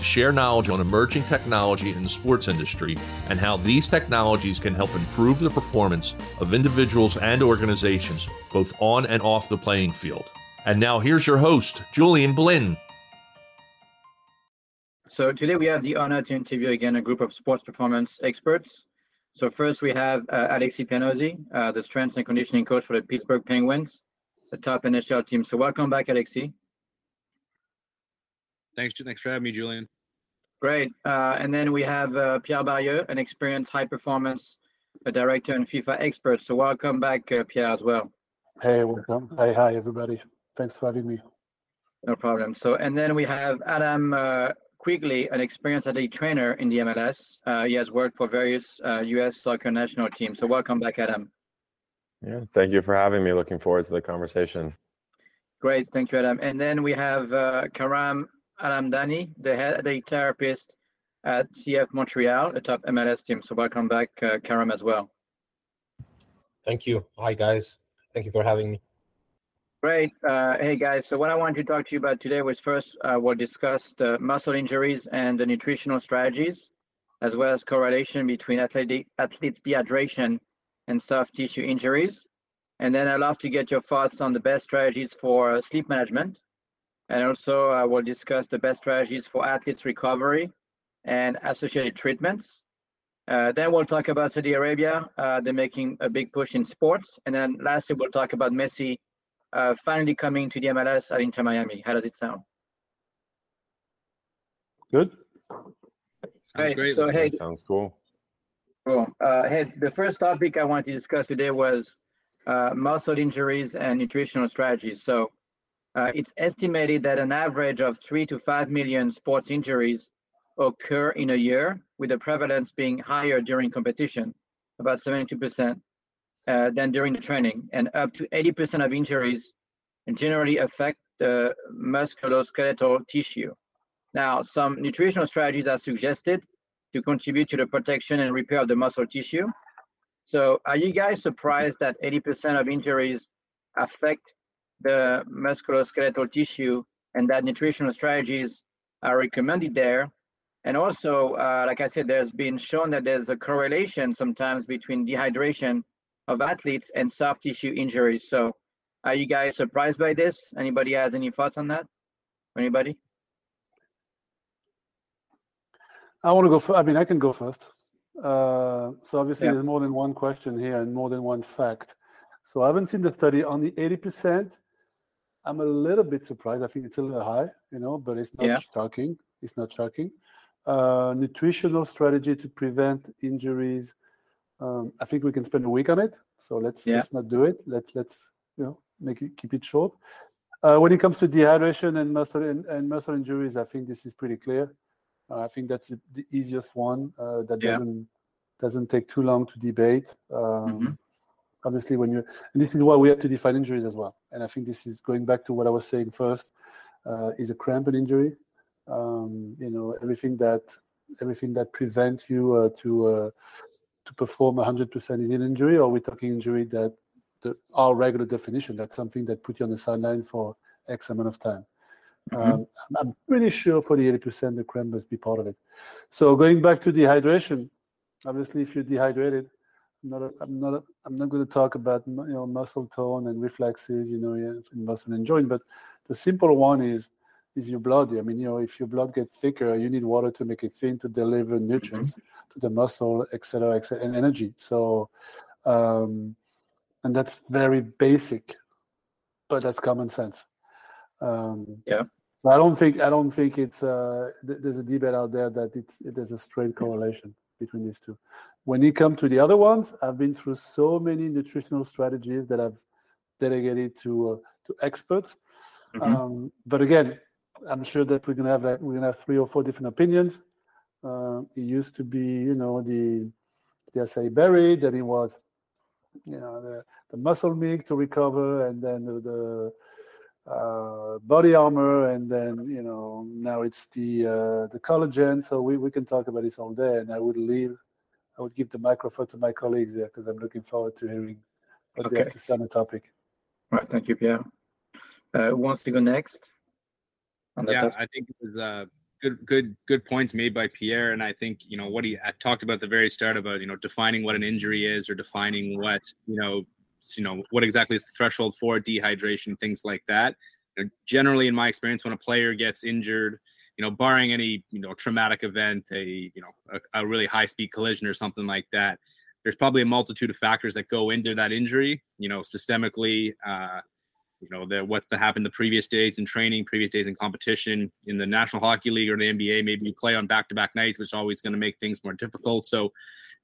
to share knowledge on emerging technology in the sports industry and how these technologies can help improve the performance of individuals and organizations, both on and off the playing field. And now here's your host, Julian Blinn. So today we have the honor to interview again a group of sports performance experts. So first we have uh, Alexi Pianosi, uh, the strength and conditioning coach for the Pittsburgh Penguins, the top NHL team. So welcome back, Alexi. Thanks, thanks for having me, Julian. Great. Uh, and then we have uh, Pierre Barrieu, an experienced high performance director and FIFA expert. So welcome back, uh, Pierre, as well. Hey, welcome. Hey, hi, everybody. Thanks for having me. No problem. So, and then we have Adam uh, Quigley, an experienced athlete trainer in the MLS. Uh, he has worked for various U.S. Uh, soccer national teams. So welcome back, Adam. Yeah, thank you for having me. Looking forward to the conversation. Great, thank you, Adam. And then we have Karam Al-Hamdani, the head the therapist at CF Montreal, a top MLS team. So welcome back, uh, Karam, as well. Thank you. Hi, guys. Thank you for having me. Great. Uh, hey, guys. So what I wanted to talk to you about today was first, uh, we'll discuss the muscle injuries and the nutritional strategies, as well as correlation between athletic, athletes dehydration and soft tissue injuries. And then I'd love to get your thoughts on the best strategies for sleep management and also, uh, we'll discuss the best strategies for athletes recovery and associated treatments. Uh, then we'll talk about Saudi Arabia. Uh, they're making a big push in sports. And then lastly, we'll talk about Messi uh, finally coming to the MLS at Inter Miami. How does it sound? Good. Sounds great. So, hey, sounds cool. Cool. Uh, hey, the first topic I wanted to discuss today was uh, muscle injuries and nutritional strategies. So uh, it's estimated that an average of three to five million sports injuries occur in a year, with the prevalence being higher during competition, about 72%, uh, than during the training, and up to 80% of injuries generally affect the musculoskeletal tissue. Now, some nutritional strategies are suggested to contribute to the protection and repair of the muscle tissue. So, are you guys surprised that 80% of injuries affect the musculoskeletal tissue and that nutritional strategies are recommended there. And also, uh, like I said, there's been shown that there's a correlation sometimes between dehydration of athletes and soft tissue injuries. So, are you guys surprised by this? Anybody has any thoughts on that? Anybody? I want to go. For, I mean, I can go first. Uh, so obviously, yeah. there's more than one question here and more than one fact. So I haven't seen the study on the 80%. I'm a little bit surprised. I think it's a little high, you know, but it's not yeah. shocking. It's not shocking. Uh, nutritional strategy to prevent injuries. Um, I think we can spend a week on it. So let's yeah. let's not do it. Let's let's you know make it keep it short. Uh, when it comes to dehydration and muscle and, and muscle injuries, I think this is pretty clear. Uh, I think that's the easiest one uh, that yeah. doesn't doesn't take too long to debate. Um, mm-hmm obviously when you and this is why we have to define injuries as well. And i think this is going back to what i was saying first uh, is a cramp an injury. Um, you know everything that everything that prevents you uh, to uh, to perform 100% in an injury or we're talking injury that the, our regular definition that's something that put you on the sideline for x amount of time. Mm-hmm. um, i'm pretty sure for the 80% the cramp must be part of it. So going back to dehydration obviously if you're dehydrated I'm not. A, I'm not. A, I'm not going to talk about you know muscle tone and reflexes. You know, in muscle and joint. But the simple one is is your blood. I mean, you know, if your blood gets thicker, you need water to make it thin to deliver nutrients mm-hmm. to the muscle, etc., etc., and energy. So, um, and that's very basic, but that's common sense. Um, yeah. So I don't think I don't think it's uh, th- there's a debate out there that it's there's a straight correlation between these two. When you come to the other ones, I've been through so many nutritional strategies that I've delegated to uh, to experts. Mm-hmm. Um, but again, I'm sure that we're gonna have like, we're gonna have three or four different opinions. Uh, he used to be, you know, the the acai berry. Then it was, you know, the, the muscle milk to recover, and then the, the uh, body armor, and then you know now it's the uh, the collagen. So we, we can talk about this all day, and I would leave. I would give the microphone to my colleagues there because I'm looking forward to hearing what okay. they have to say on the topic. All right, thank you, Pierre. Uh, who wants to go next? yeah, topic? I think it was uh, good, good, good points made by Pierre, and I think you know what he talked about at the very start about you know defining what an injury is or defining what you know you know what exactly is the threshold for dehydration things like that you know, generally in my experience when a player gets injured you know barring any you know traumatic event a you know a, a really high speed collision or something like that there's probably a multitude of factors that go into that injury you know systemically uh, you know the what's happened the previous days in training previous days in competition in the national hockey league or the nba maybe you play on back-to-back nights which is always going to make things more difficult. So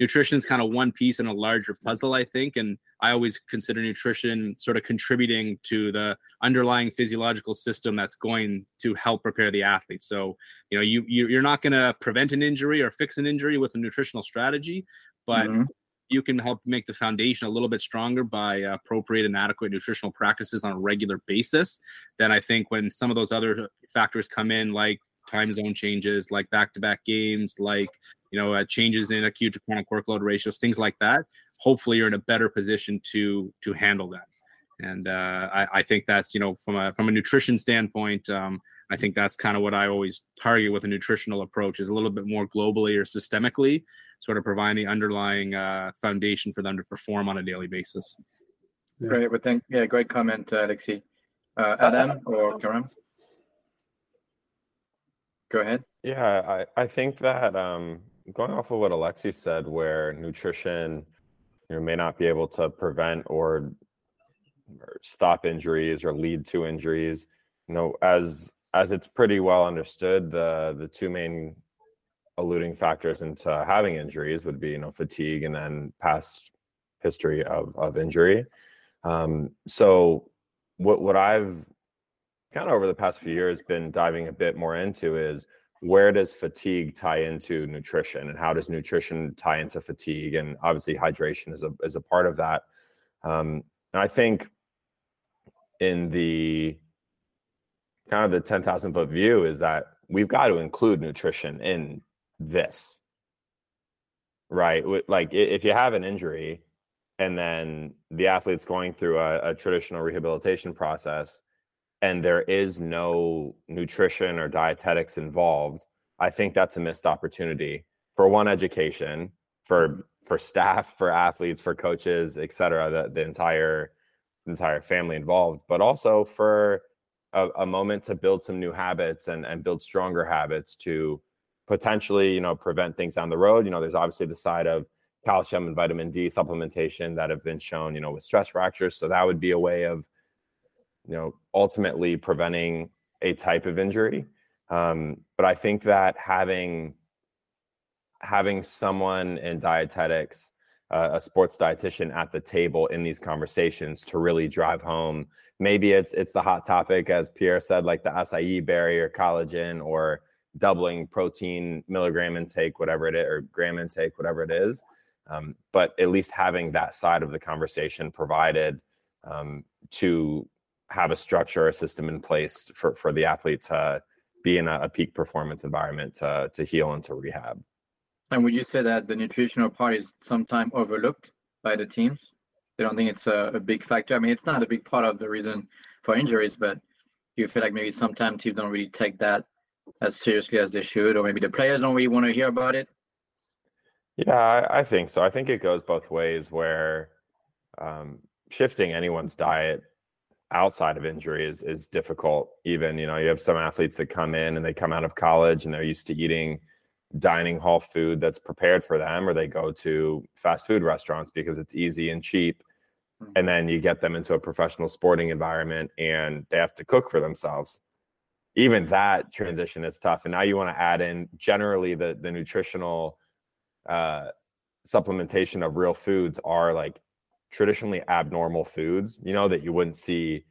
nutrition is kind of one piece in a larger puzzle, I think. And I always consider nutrition sort of contributing to the underlying physiological system that's going to help prepare the athlete. So, you know, you, you are not going to prevent an injury or fix an injury with a nutritional strategy, but mm-hmm. you can help make the foundation a little bit stronger by appropriate and adequate nutritional practices on a regular basis. Then I think when some of those other factors come in, like time zone changes, like back-to-back games, like you know, uh, changes in acute to chronic workload ratios, things like that. Hopefully, you're in a better position to to handle that. And uh, I, I, think that's you know from a from a nutrition standpoint, um, I think that's kind of what I always target with a nutritional approach is a little bit more globally or systemically, sort of providing the underlying uh, foundation for them to perform on a daily basis. Great, but thank yeah, great comment, uh, Alexi. Uh, Adam or Karam? Go ahead. Yeah, I, I think that um, going off of what Alexi said, where nutrition you know, may not be able to prevent or, or stop injuries or lead to injuries, you know, as as it's pretty well understood, the the two main alluding factors into having injuries would be, you know, fatigue and then past history of of injury. Um, so what what I've kind of over the past few years been diving a bit more into is where does fatigue tie into nutrition and how does nutrition tie into fatigue? And obviously hydration is a is a part of that. Um, and i think in the kind of the 10,000 foot view is that we've got to include nutrition in this. Right? Like if you have an injury and then the athlete's going through a, a traditional rehabilitation process and there is no nutrition or dietetics involved, I think that's a missed opportunity for one education, for mm-hmm. for staff, for athletes, for coaches, et cetera, the, the entire entire family involved, but also for a, a moment to build some new habits and, and build stronger habits to potentially, you know, prevent things down the road. You know, there's obviously the side of calcium and vitamin D supplementation that have been shown, you know, with stress fractures. So that would be a way of you know, ultimately preventing a type of injury. Um, but I think that having having someone in dietetics, uh, a sports dietitian at the table in these conversations to really drive home. Maybe it's it's the hot topic, as Pierre said, like the acai berry or collagen or doubling protein milligram intake, whatever it is, or gram intake, whatever it is. Um, but at least having that side of the conversation provided um, to have a structure, a system in place for for the athlete to be in a, a peak performance environment to to heal and to rehab. And would you say that the nutritional part is sometimes overlooked by the teams? They don't think it's a, a, big factor. I mean, it's not a big part of the reason for injuries, but you feel like maybe sometimes teams don't really take that as seriously as they should, or maybe the players don't really want to hear about it? Yeah, I, I think so. I think it goes both ways where um, shifting anyone's diet outside of injury is is difficult. Even you know you have some athletes that come in and they come out of college and they're used to eating dining hall food that's prepared for them or they go to fast food restaurants because it's easy and cheap. Mm-hmm. and then you get them into a professional sporting environment and they have to cook for themselves. Even that transition is tough. And now you want to add in generally the the nutritional uh supplementation of real foods are like traditionally abnormal foods, you know, that you wouldn't see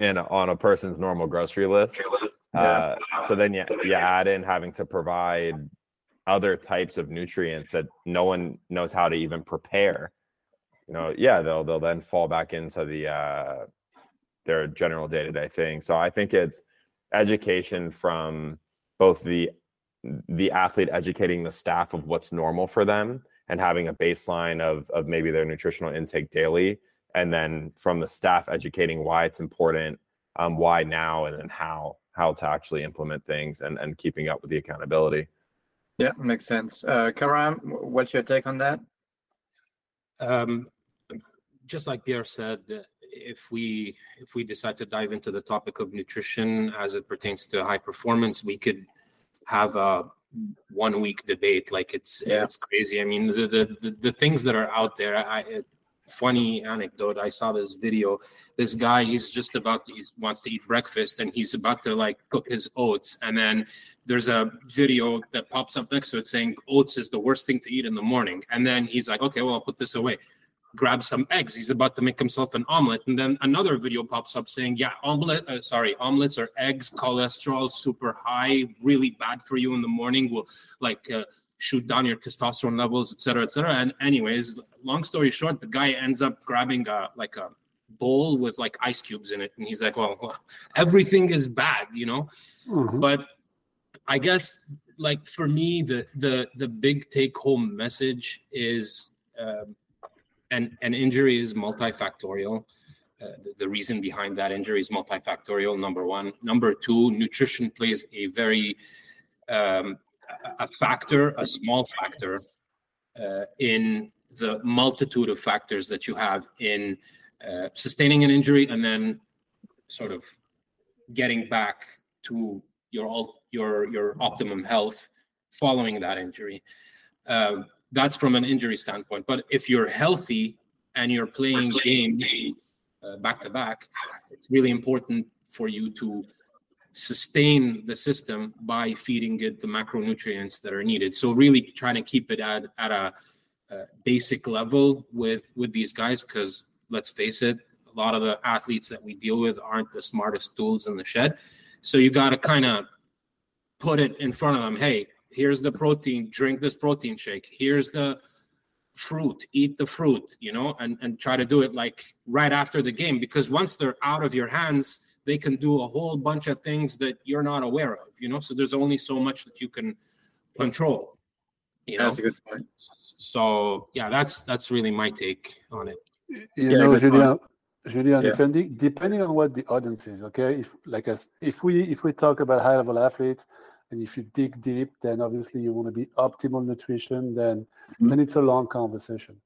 in on a person's normal grocery list. Yeah. Uh, so then you, you add in having to provide other types of nutrients that no one knows how to even prepare you know yeah they'll they'll then fall back into the uh their general day-to-day thing so i think it's education from both the the athlete educating the staff of what's normal for them and having a baseline of of maybe their nutritional intake daily. And then from the staff educating why it's important um, why now and then how how to actually implement things and and keeping up with the accountability. Yeah makes sense. Uh karam what's your take on that? Um just like pierre said if we if we decide to dive into the topic of nutrition as it pertains to high performance we could have a one week debate like it's yeah. it's crazy. I mean the, the, the the things that are out there i it, funny anecdote i saw this video. This guy he's just about to, he wants to eat breakfast and he's about to like cook his oats. And then there's a video that pops up next to it saying oats is the worst thing to eat in the morning. And then he's like okay well i'll put this away grab some eggs. He's about to make himself an omelet, and then another video pops up saying, "Yeah, omelet. Uh, sorry, omelets or eggs, cholesterol super high, really bad for you in the morning. Will like uh, shoot down your testosterone levels, etc., etc." And anyways, long story short, the guy ends up grabbing a like a bowl with like ice cubes in it, and he's like, "Well, everything is bad," you know. Mm-hmm. But I guess like for me, the the the big take home message is. Um, and an injury is multifactorial. Uh, the, the, reason behind that injury is multifactorial. Number one. Number two, nutrition plays a very um, a factor, a small factor uh, in the multitude of factors that you have in uh, sustaining an injury and then sort of getting back to your your your optimum health following that injury. Um, that's from an injury standpoint. But if you're healthy and you're playing games uh, back to back, it's really important for you to sustain the system by feeding it the macronutrients that are needed. So really trying to keep it at, at a, a basic level with with these guys because let's face it, a lot of the athletes that we deal with aren't the smartest tools in the shed. So you got to kind of put it in front of them. Hey, here's the protein drink this protein shake. Here's the fruit eat the fruit you know and and try to do it like right after the game because once they're out of your hands they can do a whole bunch of things that you're not aware of you know? So there's only so much that you can control you know? That's a good point. So yeah that's that's really my take on it. You yeah, know julian julian yeah. depending depending on what the audience is, okay. If like as if we if we talk about high level athletes, and if you dig deep, then obviously you want to be optimal nutrition, then mm-hmm. then it's a long conversation.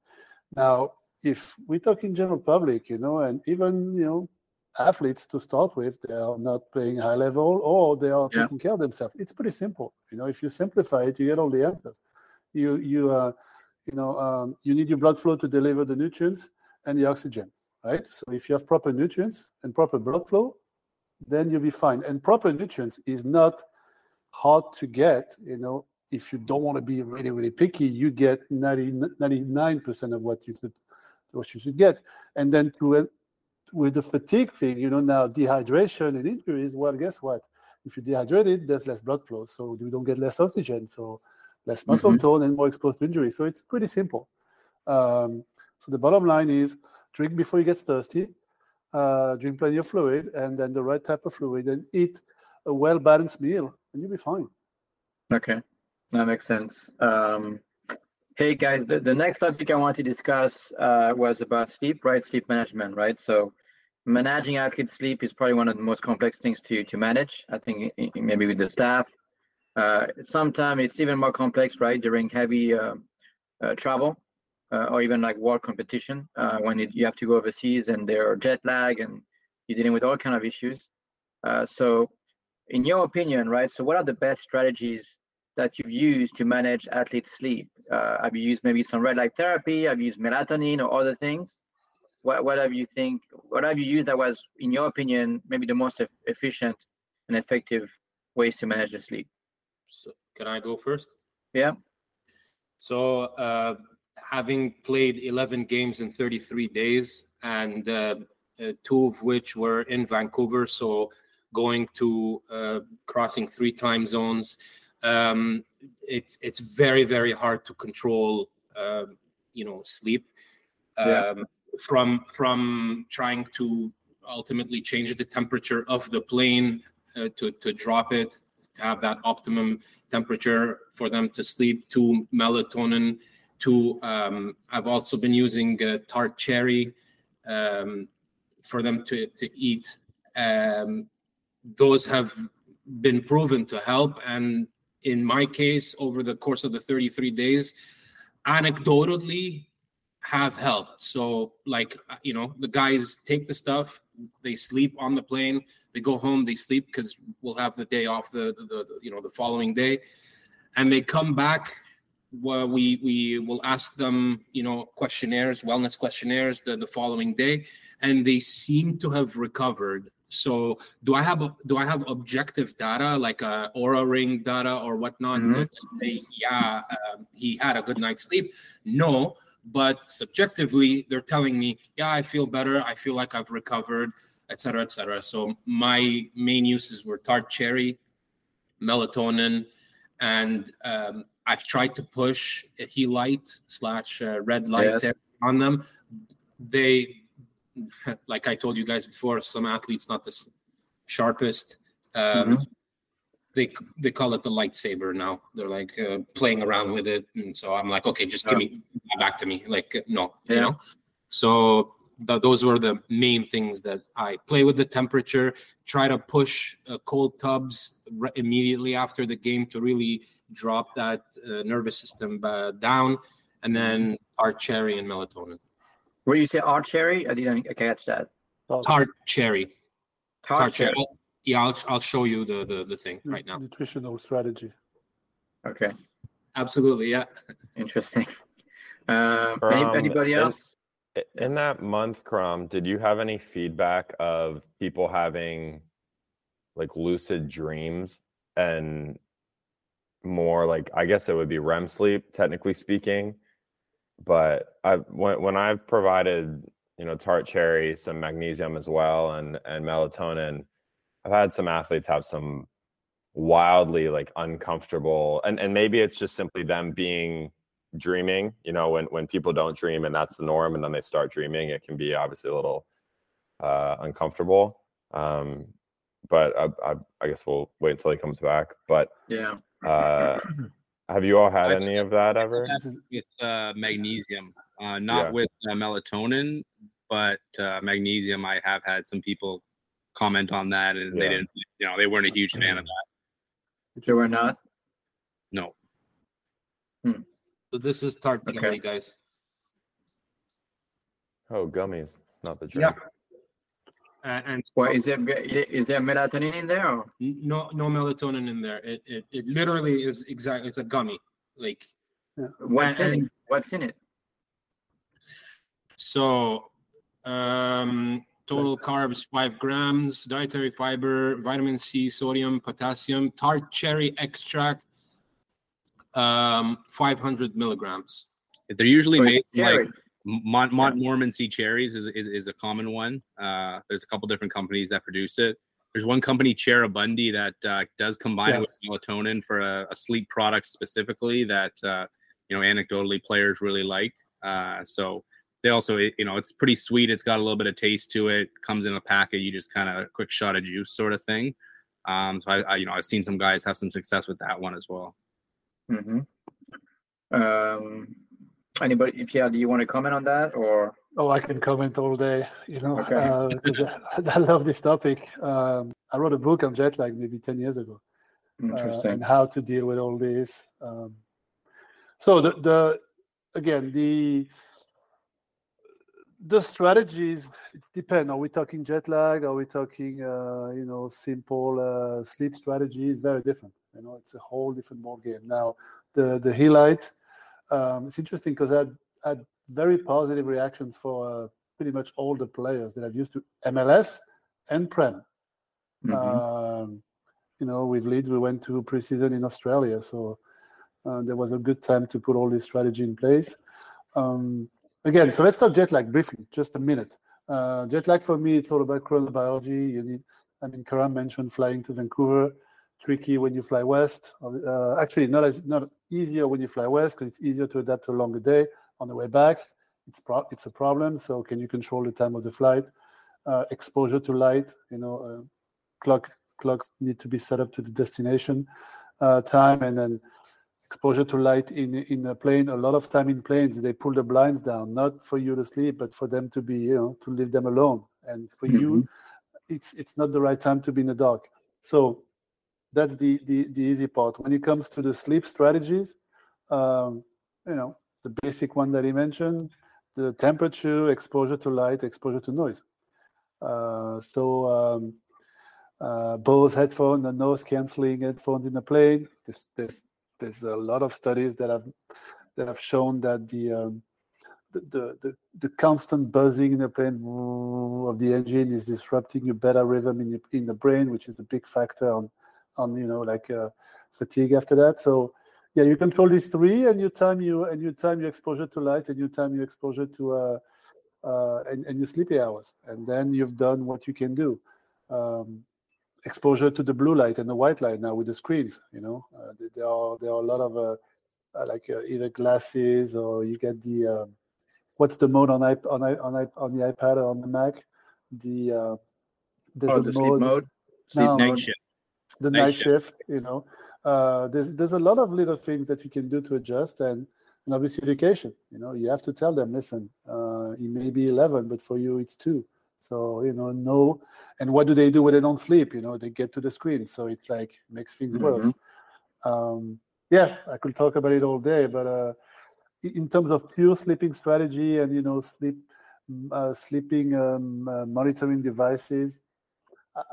Now, if we talk in general public, you know, and even you know, athletes to start with, they are not playing high level or they are yeah. taking care of themselves. It's pretty simple. You know, if you simplify it, you get all the answers. You you uh, you know, um, you need your blood flow to deliver the nutrients and the oxygen, right? So if you have proper nutrients and proper blood flow, then you'll be fine. And proper nutrients is not hard to get. You know, if you don't want to be really, really picky, you get 90, 99% of what you should what you should get. And then to with the fatigue thing, you know, now dehydration and injuries, well, guess what? If you're dehydrated, there's less blood flow. So you don't get less oxygen. So less muscle mm-hmm. tone and more exposed to injury. So it's pretty simple. Um, so the bottom line is drink before you get thirsty, uh, drink plenty of fluid, and then the right type of fluid, and eat a well balanced meal and you'll be fine. Okay, that makes sense. Um, hey guys, the, the next topic I want to discuss uh, was about sleep, right? Sleep management, right? So managing athlete sleep is probably one of the most complex things to to manage. I think maybe with the staff. Uh, sometimes it's even more complex, right? During heavy uh, uh, travel uh, or even like world competition uh, when it, you have to go overseas and there are jet lag and you're dealing with all kind of issues. So in your opinion, right? So, what are the best strategies that you've used to manage athlete sleep? Uh, have you used maybe some red light therapy? Have you used melatonin or other things? What, what have you think? What have you used that was, in your opinion, maybe the most e- efficient and effective ways to manage the sleep? So, can I go first? Yeah. So, uh, having played 11 games in 33 days, and uh, uh, two of which were in Vancouver, so going to uh, crossing three time zones. um, it's it's very very hard to control uh, you know sleep um, yeah. from from trying to ultimately change the temperature of the plane uh, to to drop it to have that optimum temperature for them to sleep to melatonin to um, i've also been using uh, tart cherry um, for them to to eat um, those have been proven to help. And in my case over the course of the 33 days anecdotally have helped. So like uh, you know the guys take the stuff they sleep on the plane they go home they sleep because we'll have the day off the, the, the, you know the following day. And they come back well, we we will ask them you know questionnaires wellness questionnaires the, the following day and they seem to have recovered so do I have do I have objective data like a Oura ring data or whatnot mm-hmm. to, to, say yeah uh, he had a good night's sleep? No, but subjectively they're telling me yeah I feel better. I feel like I've recovered, etc. etc. So my main uses were tart cherry, melatonin, and um, I've tried to push a light slash uh, red light yes. on them. They like I told you guys before, some athletes not the sharpest. Um, mm-hmm. They they call it the lightsaber now. They're like uh, playing around with it, and so I'm like, okay, just give me back to me. Like no, yeah. you know. So th- those were the main things that I play with the temperature. Try to push uh, cold tubs re- immediately after the game to really drop that uh, nervous system uh, down, and then our cherry and melatonin. Where you say art cherry? I didn't catch that. Tart cherry. Tart, Tart cherry. cherry. Yeah, I'll, I'll show you the, the, the thing right now. Nutritional strategy. Okay. Absolutely. Yeah. Interesting. Um, any, anybody else? In, in that month, Karam, did you have any feedback of people having like lucid dreams and more like I guess it would be REM sleep, technically speaking, but I when when I've provided you know tart cherry, some magnesium as well, and and melatonin, I've had some athletes have some wildly like uncomfortable, and and maybe it's just simply them being dreaming. You know, when when people don't dream and that's the norm, and then they start dreaming, it can be obviously a little uh, uncomfortable. Um, but I, I, I guess we'll wait until he comes back. But yeah. Uh, Have you all had any of that ever? With uh, magnesium, uh, not yeah. with uh, melatonin, but uh, magnesium. I have had some people comment on that, and yeah. they didn't. You know, they weren't a huge fan of that. They were not. No. Hmm. So this is tart okay. guys. Oh, gummies, not the drink. Yeah. Uh, and well, is there is there melatonin in there? Or? No, no melatonin in there. It, it it literally is exactly it's a gummy. Like yeah. what's and, in it? What's in it? So, um, total carbs five grams, dietary fiber, vitamin C, sodium, potassium, tart cherry extract, um, 500 milligrams. They're usually made like Mont, Montmorency cherries is, is, is, a common one. Uh, there's a couple different companies that produce it. There's one company, Cheribundi, that uh, does combine yeah. it with melatonin for a, a, sleep product specifically that uh, you know anecdotally players really like. Uh, so they also, you know, it's pretty sweet. It's got a little bit of taste to it. Comes in a packet. You just kind of quick shot of juice sort of thing. Um, so I, I, you know, I've seen some guys have some success with that one as well. Mm-hmm. Um, Anybody, Pierre, do you want to comment on that or? Oh, I can comment all day. You know, okay. uh, I, I, love this topic. Um, I wrote a book on jet lag maybe ten years ago, uh, and how to deal with all this. Um, so the, the again the the strategies it depends Are we talking jet lag? Are we talking uh, you know simple uh, sleep strategies? Very different. You know, it's a whole different ball game. Now the the Helite um, it's interesting because I had, had, very positive reactions for uh, pretty much all the players that I've used to MLS and Prem. Mm-hmm. Um, you know, with Leeds, we went to preseason in Australia, so uh, there was a good time to put all this strategy in place. Um, again, so let's talk jet lag briefly, just a minute. Uh, jet lag for me, it's all about chronobiology. You need, I mean, Karam mentioned flying to Vancouver. Tricky when you fly west. Uh, actually, not as not easier when you fly west because it's easier to adapt to a longer day. On the way back, it's pro- it's a problem. So can you control the time of the flight? Uh, exposure to light, you know, uh, clock clocks need to be set up to the destination uh, time, and then exposure to light in in a plane. A lot of time in planes, they pull the blinds down, not for you to sleep, but for them to be, you know, to leave them alone. And for mm-hmm. you, it's it's not the right time to be in the dark. So that's the, the, the easy part. When it comes to the sleep strategies, um, you know, the basic one that he mentioned, the temperature, exposure to light, exposure to noise. Uh, so um, uh, Bose headphone and noise canceling headphones in the plane. There's, there's, there's a lot of studies that have that have shown that the um, the, the, the constant buzzing in the plane of the engine is disrupting your beta rhythm in, your, in the brain, which is a big factor on on you know like uh, fatigue after that. So yeah, you control these three, and you time you and you time your exposure to light, and you time your exposure to uh, uh, and, and your sleepy hours, and then you've done what you can do. Um, exposure to the blue light and the white light now with the screens. You know, uh, there are there are a lot of uh, uh, like either glasses or you get the um, what's the mode on iP- on I- on, I- on the iPad or on the Mac? The uh, there's oh, a the mode, mode. Sleep no, night shift the night, night shift. shift. you know uh, there's there's a lot of little things that you can do to adjust and and obviously education you know you have to tell them listen uh, it may be 11 but for you it's 2 so you know no and what do they do when they don't sleep you know they get to the screen so it's like makes things mm-hmm. worse um, yeah i could talk about it all day but uh, in terms of pure sleeping strategy and you know sleep uh, sleeping um, uh, monitoring devices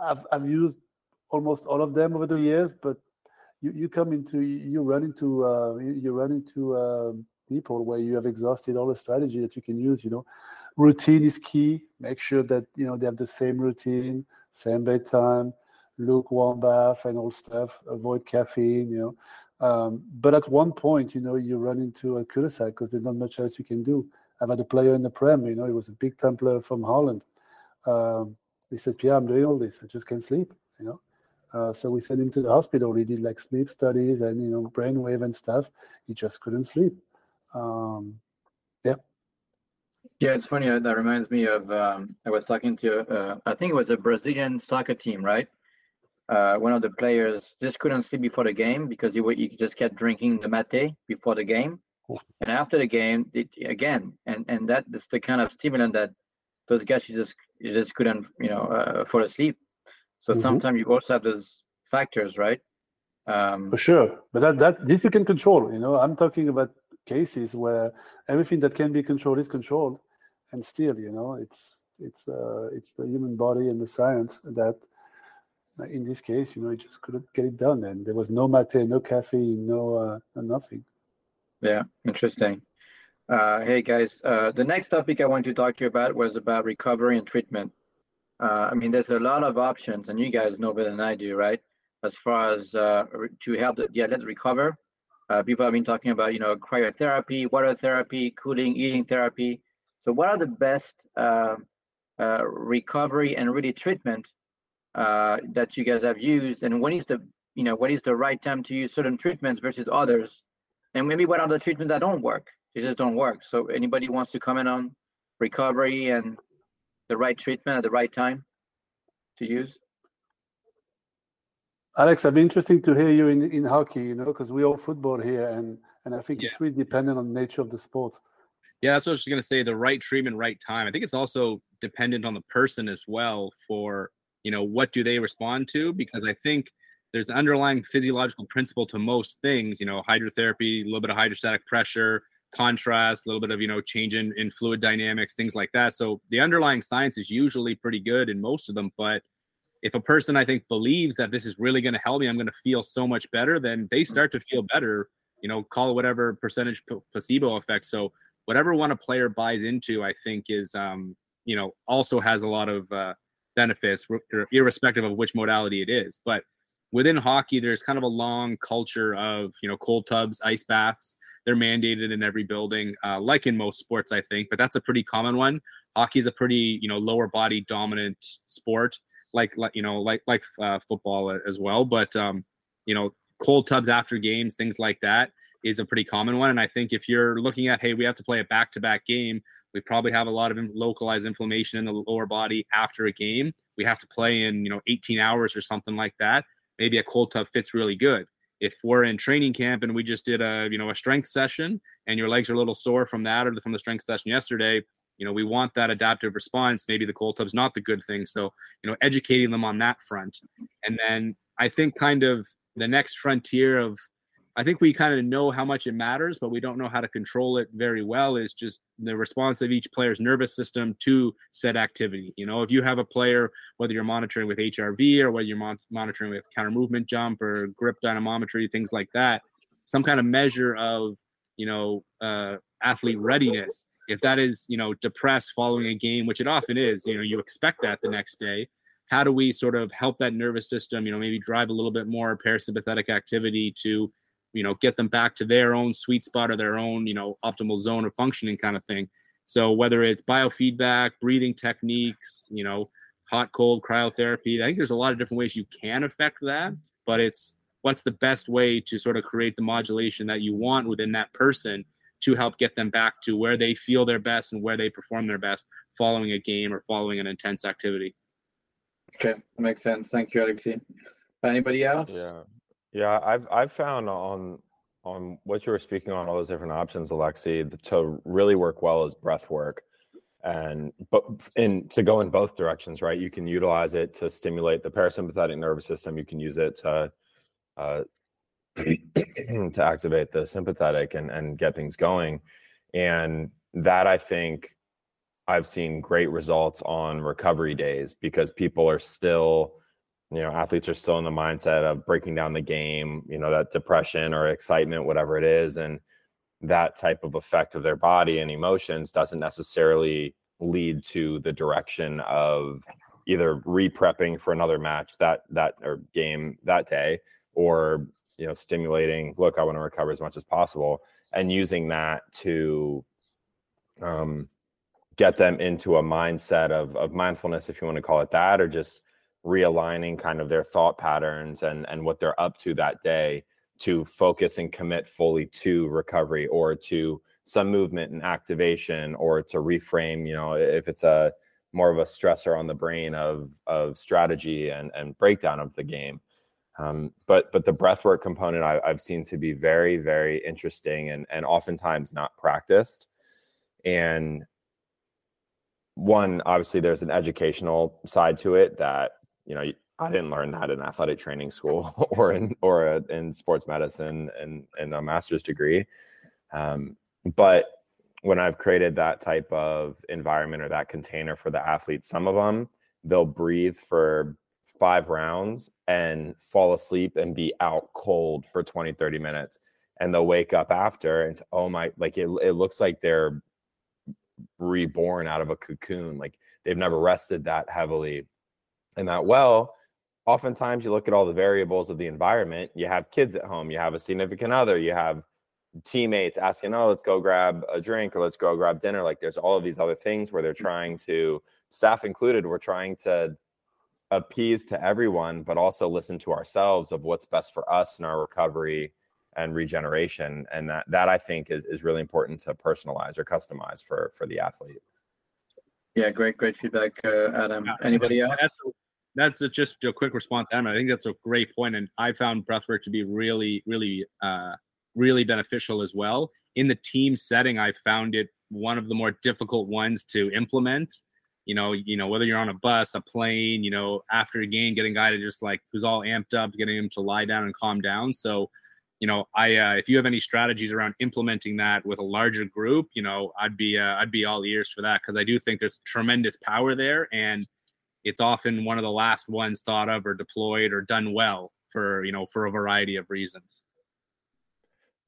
I've, I've used almost all of them over the years, but you, you come into you run into uh, you run into uh, people where you have exhausted all the strategy that you can use. You know, routine is key. Make sure that you know they have the same routine, same bedtime, lukewarm bath, and all stuff. Avoid caffeine. You know. Um, but at one point, you know, you run into a cul-de-sac because there's not much else you can do. I've had a player in the Prem, you know, he was a big Templar from Holland. Um, he said, Pierre, I'm doing all this. I just can't sleep, you know. Uh, so we sent him to the hospital. He did like sleep studies and you know brainwave and stuff. He just couldn't sleep. Um, yeah. Yeah, it's funny. Uh, that reminds me of um, I was talking to uh, I think it was a Brazilian soccer team, right? Uh, one of the players just couldn't sleep before the game because he, he just kept drinking the mate before the game, and after the game, it, again, and and that is the kind of stimulant that those guys just just couldn't you know uh, fall asleep. So mm-hmm. sometimes you also have those factors, right? Um, For sure, but that that this you can control. You know, I'm talking about cases where everything that can be controlled is controlled, and still, you know, it's it's uh, it's the human body and the science that, in this case, you know, it just couldn't get it done, and there was no mate, no caffeine, no uh, nothing. Yeah, interesting. Uh, hey guys, uh, the next topic I want to talk to you about was about recovery and treatment. Uh, I mean, there's a lot of options, and you guys know better than I do, right? As far as uh, to help the, the athlete recover, uh, people have been talking about, you know, cryotherapy, water therapy, cooling, eating therapy. So, what are the best uh, uh, recovery and really treatment uh, that you guys have used, and when is the, you know, what is the right time to use certain treatments versus others, and maybe what are the treatments that don't work? They just don't work. So, anybody wants to comment on recovery and the right treatment at the right time to use? Alex, it'd be interesting to hear you in, in hockey, you know, because we all football here, and and I think yeah. it's really dependent on the nature of the sport. Yeah, that's what I was going to say. The right treatment, right time. I think it's also dependent on the person as well for you know what do they respond to because I think there's an underlying physiological principle to most things. You know, hydrotherapy, a little bit of hydrostatic pressure, contrast, a little bit of you know change in, in fluid dynamics, things like that. So the underlying science is usually pretty good in most of them. But if a person I think believes that this is really going to help me, I'm going to feel so much better, then they start to feel better. You know, call it whatever percentage placebo effect. So whatever one a player buys into, I think is um, you know also has a lot of uh, benefits, irrespective of which modality it is. But within hockey, there's kind of a long culture of you know cold tubs, ice baths they're mandated in every building, uh, like in most sports, I think. But that's a pretty common one. Hockey is a pretty you know lower body dominant sport, like like you know like like uh, football as well. But um, you know, cold tubs after games, things like that is a pretty common one. And I think if you're looking at, hey, we have to play a back to back game, we probably have a lot of localized inflammation in the lower body after a game. We have to play in, you know, 18 hours or something like that. Maybe a cold tub fits really good. If we're in training camp and we just did a, you know, a strength session and your legs are a little sore from that or from the strength session yesterday, you know, we want that adaptive response. Maybe the cold tub's not the good thing. So, you know, educating them on that front. And then I think kind of the next frontier of I think we kind of know how much it matters, but we don't know how to control it very well. Is just the response of each player's nervous system to said activity. You know, if you have a player, whether you're monitoring with HRV or whether you're mon- monitoring with counter movement jump or grip dynamometry, things like that, some kind of measure of, you know, uh, athlete readiness. If that is, you know, depressed following a game, which it often is, you know, you expect that the next day. How do we sort of help that nervous system, you know, maybe drive a little bit more parasympathetic activity to you know get them back to their own sweet spot or their own you know optimal zone of functioning kind of thing. So whether it's biofeedback breathing techniques you know hot cold cryotherapy i think there's a lot of different ways you can affect that but it's what's the best way to sort of create the modulation that you want within that person to help get them back to where they feel their best and where they perform their best following a game or following an intense activity. Okay that makes sense. Thank you alexi anybody else? Yeah yeah, I've I've found on on what you were speaking on all those different options, Alexi, to really work well is breath work, and but in to go in both directions, right? You can utilize it to stimulate the parasympathetic nervous system. You can use it to uh, to activate the sympathetic and and get things going, and that I think I've seen great results on recovery days because people are still you know athletes are still in the mindset of breaking down the game you know that depression or excitement whatever it is and that type of effect of their body and emotions doesn't necessarily lead to the direction of either re-prepping for another match that that or game that day or you know stimulating look i want to recover as much as possible and using that to um, get them into a mindset of, of mindfulness if you want to call it that or just realigning kind of their thought patterns and and what they're up to that day to focus and commit fully to recovery or to some movement and activation or to reframe you know if it's a more of a stressor on the brain of of strategy and and breakdown of the game. Um, but but the breathwork component I, have seen to be very very interesting and and oftentimes not practiced. And one obviously there's an educational side to it that you know, I didn't learn that in athletic training school or in or a, in sports medicine and and a master's degree. Um, but when I've created that type of environment or that container for the athletes, some of them they'll breathe for five rounds and fall asleep and be out cold for 20 30 minutes and they'll wake up after and say, oh my like it, it looks like they're reborn out of a cocoon like they've never rested that heavily and that well oftentimes you look at all the variables of the environment you have kids at home you have a significant other you have teammates asking oh let's go grab a drink or let's go grab dinner. Like there's all of these other things where they're trying to staff included we're trying to appease to everyone but also listen to ourselves of what's best for us in our recovery and regeneration. And that that i think is, is really important to personalize or customize for for the athlete. Yeah great great feedback uh, adam. Anybody else? that's that's a, just a quick response, Adam. I think that's a great point, and I found breathwork to be really, really, uh, really beneficial as well. In the team setting, I found it one of the more difficult ones to implement. You know, you know whether you're on a bus, a plane, you know, after a game, getting a guy to just like who's all amped up, getting him to lie down and calm down. So, you know, I uh, if you have any strategies around implementing that with a larger group, you know, I'd be uh, I'd be all ears for that because I do think there's tremendous power there and it's often one of the last ones thought of or deployed or done well for you know for a variety of reasons.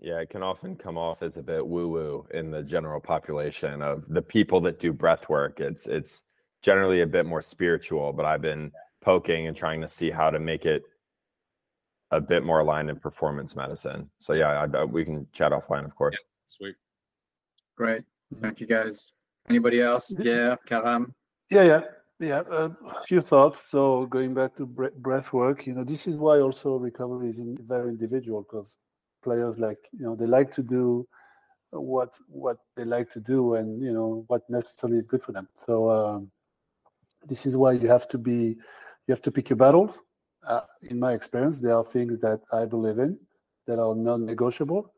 Yeah it can often come off as a bit woo woo in the general population of the people that do breath work. It's it's generally a bit more spiritual but i've been poking and trying to see how to make it a bit more aligned in performance medicine. So yeah I, I, we can chat offline of course. Yeah, sweet. Great. Thank you guys. Anybody else? Yeah karam? Yeah yeah Yeah, uh, a few thoughts. So going back to breath work, you know, this is why also recovery is very individual because players like you know they like to do what what they like to do and you know what necessarily is good for them. So um, this is why you have to be you have to pick your battles. Uh, in my experience, there are things that I believe in that are non-negotiable,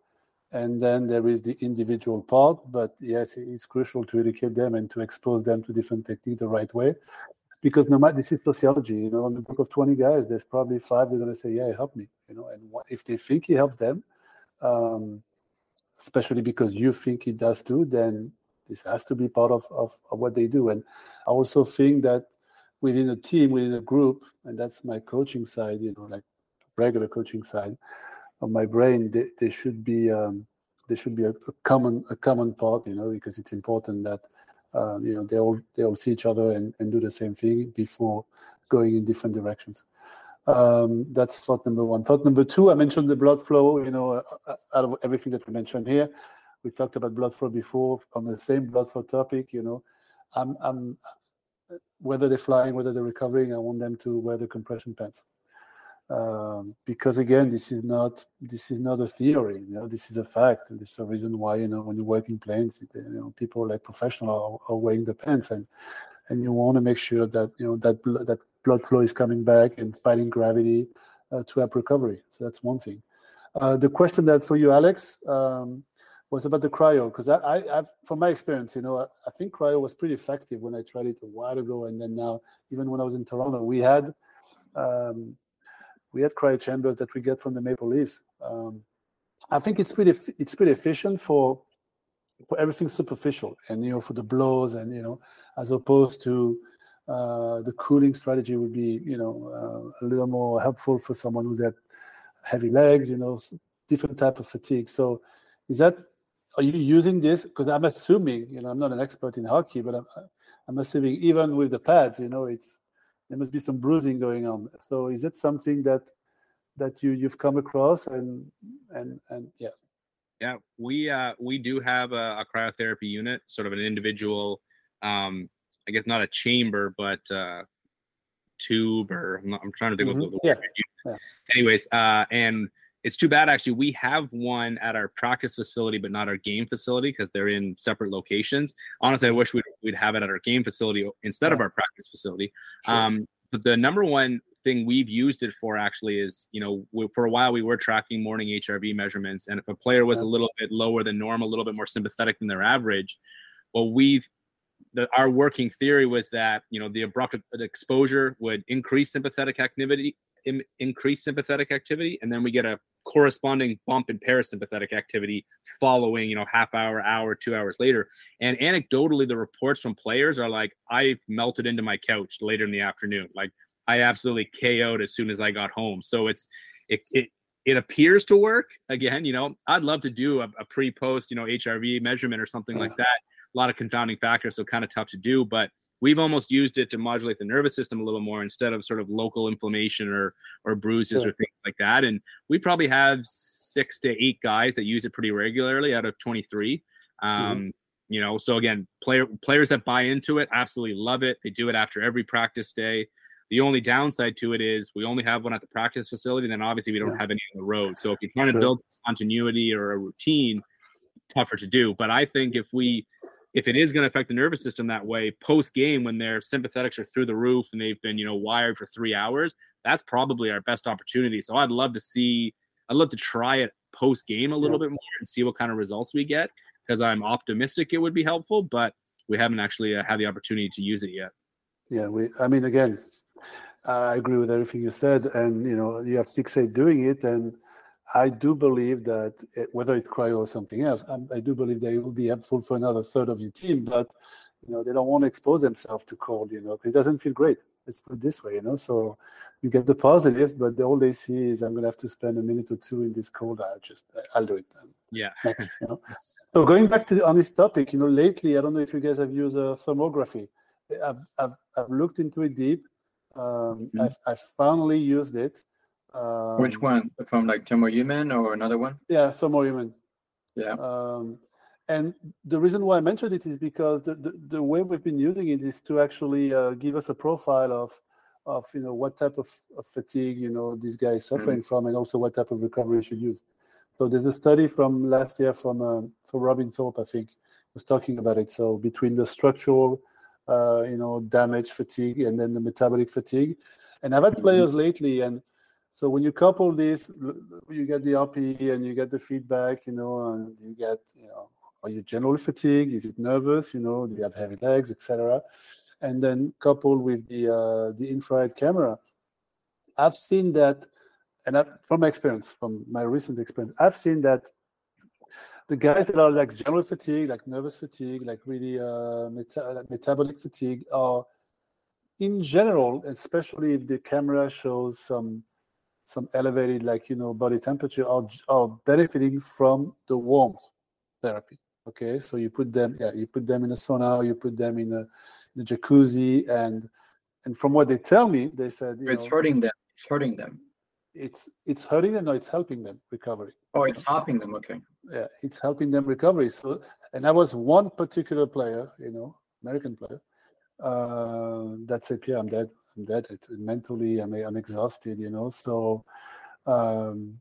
and then there is the individual part. But yes, it's crucial to educate them and to expose them to different techniques the right way. Because no matter this is sociology, you know, on the group of 20 guys, there's probably five that are going to say, "Yeah, help me," you know. And what, if they think he helps them, um, especially because you think he does too, then this has to be part of, of, of what they do. And I also think that within a team, within a group, and that's my coaching side, you know, like regular coaching side of my brain, they, they should be um, there should be a, a, common a common part, you know, because it's important that um, you know they all they all see each other and, and do the same thing before going in different directions. Um, that's thought number one. Thought number two, I mentioned the blood flow. You know, uh, uh, out of everything that we mentioned here, we talked about blood flow before on the same blood flow topic. You know, I'm, I'm whether they're flying, whether they're recovering, I want them to wear the compression pants. Um, because again, this is not this is not a theory. You know, this is a fact. This is the reason why you know when you're working planes, you know, people like professional are, are wearing the pants, and and you want to make sure that you know that that blood flow is coming back and fighting gravity uh, to help recovery. So that's one thing. Uh, the question that for you, Alex, um, was about the cryo because I, I, I've, from my experience, you know, I, I, think cryo was pretty effective when I tried it a while ago, and then now, even when I was in Toronto, we had um, we had cryo chambers that we get from the Maple Leafs. Um, I think it's pretty it's pretty efficient for for everything superficial and you know for the blows and you know as opposed to uh, the cooling strategy would be, you know, uh, a little more helpful for someone who's had heavy legs, you know, different type of fatigue. So, is that are you using this? Because I'm assuming, you know, I'm not an expert in hockey, but I'm, I'm assuming even with the pads, you know, it's there must be some bruising going on. So, is it something that that you you've come across and and and yeah? Yeah, we uh, we do have a, a cryotherapy unit, sort of an individual um, I guess not a chamber, but uh, tube or I'm, not, I'm trying to think mm-hmm. the, the word. Yeah. yeah. Anyways, uh, and it's too bad actually. We have one at our practice facility, but not our game facility because they're in separate locations. Honestly, I wish we'd, we'd have it at our game facility instead yeah. of our practice facility. Sure. Um, but the number one thing we've used it for actually is, you know, we, for a while we were tracking morning HRV measurements, and if a player was yeah. a little bit lower than norm a little bit more sympathetic than their average, well, we've the, our working theory was that you know the abrupt exposure would increase sympathetic activity in, increase sympathetic activity and then we get a corresponding bump in parasympathetic activity following you know half hour hour two hours later. And anecdotally the reports from players are like i melted into my couch later in the afternoon. Like i absolutely ko'd as soon as i got home. So it's it, it it appears to work. Again you know i'd love to do a, a pre-post you know hrv measurement or something like that. A lot of confounding factors, so kind of tough to do. But we've almost used it to modulate the nervous system a little more instead of sort of local inflammation or or bruises sure. or things like that. And we probably have six to eight guys that use it pretty regularly out of 23. Um, mm-hmm. You know, so again, player players that buy into it absolutely love it. They do it after every practice day. The only downside to it is we only have one at the practice facility, and then obviously we don't yeah. have any on the road. So if you're trying sure. to build continuity or a routine, tougher to do. But I think if we if it is going to affect the nervous system that way post game when their sympathetics are through the roof and they've been you know wired for three hours that's probably our best opportunity so i'd love to see i'd love to try it post game a little yeah. bit more and see what kind of results we get because i'm optimistic it would be helpful but we haven't actually uh, had the opportunity to use it yet yeah we i mean again i agree with everything you said and you know you have six eight doing it and I do believe that it, whether it's cryo or something else, I, um, I do believe they will be helpful for another third of your team. But you know, they don't want to expose themselves to cold. You know, it doesn't feel great. Let's put it this way. You know, so you get the positives, but the all they see is I'm gonna have to spend a minute or two in this cold. I just I'll do it. Yeah. Next. You know. so going back to on this topic, you know, lately I don't know if you guys have used a uh, thermography. I've I've, I've looked into it deep. Um, mm-hmm. I've, I've finally used it. Um, Which one? From like Thermo Human or another one? Yeah, Thermo Human. Yeah. Um, And the reason why I mentioned it is because the, the, the way we've been using it is to actually uh, give us a profile of of you know what type of, of fatigue you know this guy is suffering mm-hmm. from, and also what type of recovery you should use. So there's a study from last year from uh, from Robin Thorpe, I think, was talking about it. So between the structural, uh, you know, damage fatigue and then the metabolic fatigue, and I've had mm-hmm. players lately, and so when you couple this, you get the RPE and you get the feedback, you know, and you get, you know, are you generally fatigued? Is it nervous? You know, do you have heavy legs, etc. And then coupled with the uh, the infrared camera, I've seen that and I've, from my experience, from my recent experience, I've seen that the guys that are like general fatigue, like nervous fatigue, like really uh, meta- like metabolic fatigue, are in general, especially if the camera shows some some elevated, like you know, body temperature, are are benefiting from the warmth therapy. Okay, so you put them, yeah, you put them in a sauna, you put them in a, in a jacuzzi, and and from what they tell me, they said it's know, hurting them. It's hurting them it's it's hurting them or it's helping them recovery oh it's helping them okay yeah it's helping them recovery so and i was one particular player you know american player uh, that said yeah i'm dead i'm dead mentally i'm, I'm exhausted you know so um,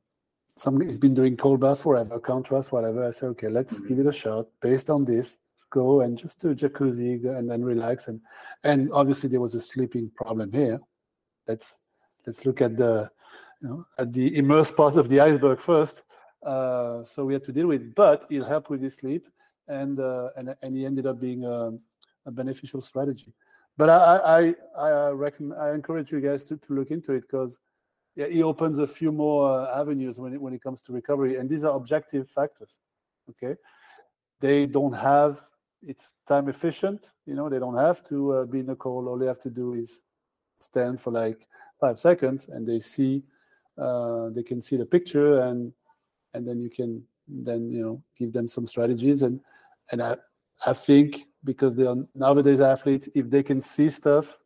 somebody's been doing cold bath forever contrast whatever i said okay let's mm-hmm. give it a shot based on this go and just do jacuzzi and then relax and and obviously there was a sleeping problem here let's let's look at the you know, at the immersed part of the iceberg first. Uh, so we had to deal with it, but it helped with his sleep, and uh, and and he ended up being a, a beneficial strategy. But I I I reckon I encourage you guys to, to look into it because yeah, he opens a few more uh, avenues when it when it comes to recovery, and these are objective factors. Okay, they don't have it's time efficient. You know, they don't have to uh, be in a call. All they have to do is stand for like five seconds, and they see uh, they can see the picture and and then you can then you know give them some strategies and and I I think because they are nowadays athletes if they can see stuff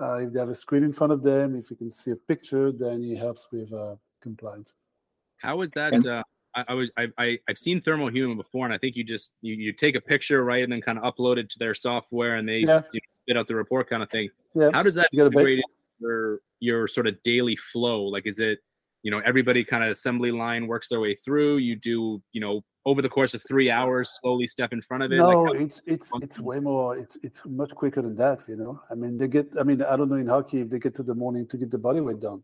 uh, if they have a screen in front of them if you can see a picture then it helps with uh, compliance. How is that? Uh, I, I, was I, I have seen Thermo Human before, and I think you just you, you take a picture right and then kind of upload it to their software, and they yeah. you know, spit out the report kind of thing. Yeah. How does that integrate your your sort of daily flow? Like, is it you know everybody kind of assembly line works their way through? You do you know over the course of three hours, slowly step in front of it? No, like, it's it's it's way more. It's it's much quicker than that. You know, I mean, they get. I mean, I don't know in hockey if they get to the morning to get the body weight down.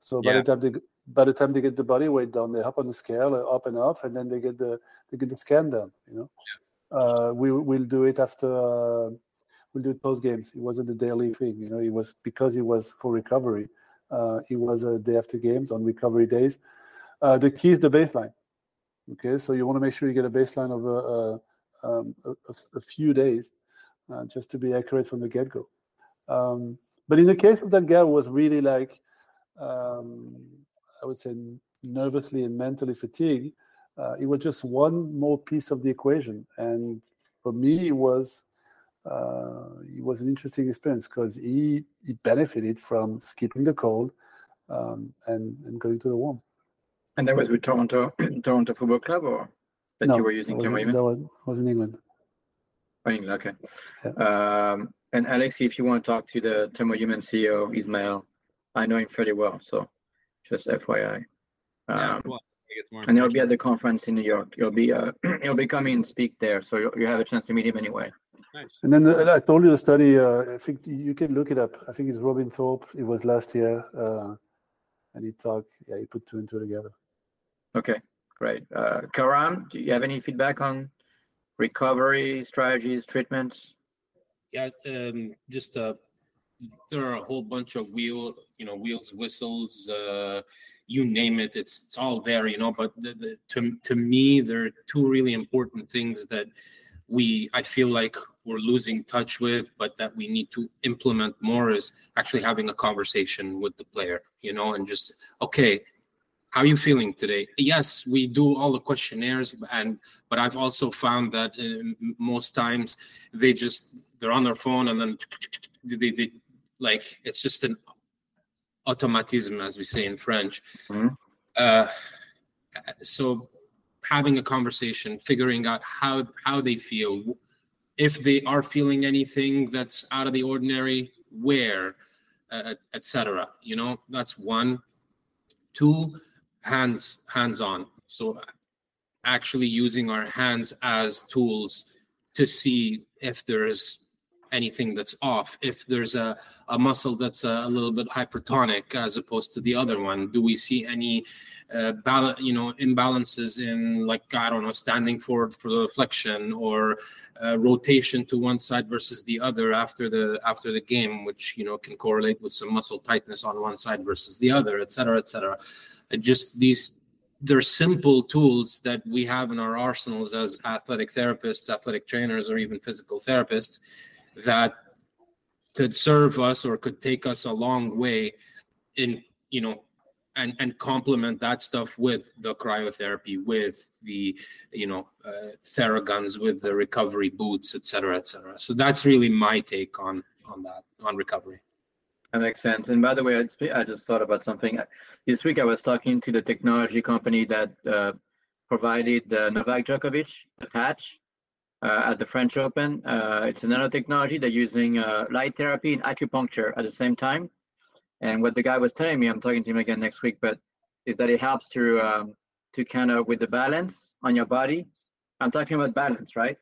So by yeah. the time they by the time they get the body weight down, they hop on the scale uh, up and off, and then they get the they get the scan done. You know, yeah. uh, we will do it after. Uh, we'll do it post games. It wasn't a daily thing, you know. It was because it was for recovery. Uh, it was a day after games on recovery days. Uh, the key is the baseline. Okay, so you want to make sure you get a baseline of a, a, um, a, a few days, uh, just to be accurate from the get go. Um, but in the case of that guy, who was really like, um, I would say, nervously and mentally fatigued. Uh, it was just one more piece of the equation, and for me, it was uh, it was an interesting experience because he, he benefited from skipping the cold um, and, and going to the warm. And that was with Toronto Toronto Football Club or that no, you were using that was, that was, was in England. Oh, England, okay. Yeah. Um, and Alex, if you want to talk to the Thermo Human CEO, Ismail, I know him fairly well, so just FYI. Um, yeah, well, and he'll be at the conference in New York. He'll be uh, he'll be coming and speak there, so you you have a chance to meet him anyway. Nice. And then the, I told you the study. Uh, I think you can look it up. I think it's Robin Thorpe. It was last year, uh, and he talked. Yeah, he put two and two together. Okay, great. Uh, Karam, do you have any feedback on recovery strategies, treatments? Yeah, um, just uh, there are a whole bunch of wheel, you know, wheels, whistles, uh, you name it. It's it's all there, you know. But the, the, to to me, there are two really important things that we I feel like we're losing touch with, but that we need to implement more is actually having a conversation with the player, you know, and just okay, how are you feeling today? Yes, we do all the questionnaires, and but I've also found that uh, most times they just they're on their phone and then they, they like it's just an automatism, as we say in French. Mm-hmm. Uh, so having a conversation, figuring out how how they feel, if they are feeling anything that's out of the ordinary, where, uh, etc. You know, that's one. Two, hands hands on. So actually using our hands as tools to see if there is anything that's off. If there's a, a muscle that's a, a, little bit hypertonic as opposed to the other one do we see any uh, bal- you know imbalances in like i don't know standing forward for the flexion or uh, rotation to one side versus the other after the after the game which you know can correlate with some muscle tightness on one side versus the other et cetera et cetera. Just these they're simple tools that we have in our arsenals as athletic therapists, athletic trainers, or even physical therapists that could serve us or could take us a long way in, you know, and, and complement that stuff with the cryotherapy, with the, you know, uh, Theraguns, with the recovery boots, et cetera, et cetera. So that's really my take on on that, on recovery. That makes sense. And by the way, I, just thought about something. This week I was talking to the technology company that uh, provided uh, Novak Djokovic the patch at the French Open. Uh, it's a nanotechnology. They're using uh, light therapy and acupuncture at the same time. And what the guy was telling me, I'm talking to him again next week, but is that it helps to um, to kind of with the balance on your body. I'm talking about balance, right?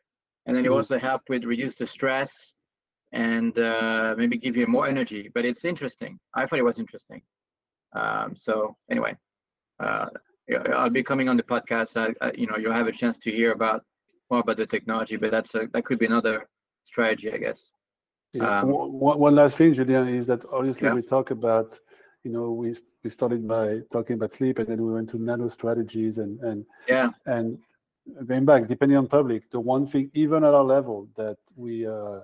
And then it mm-hmm. also help with reduce the stress and uh, maybe give you more energy. But it's interesting. I thought it was interesting. Um, so anyway, uh, I'll be coming on the podcast. I, I, you know, you'll have a chance to hear about more about the technology. But that's a, that could be another strategy, I guess. Yeah. Um, one, one last thing, Julien, is that obviously yeah. we talk about, you know, we we started by talking about sleep, and then we went to nano strategies, and and yeah, and going back, depending on public, the one thing, even at our level, that we uh,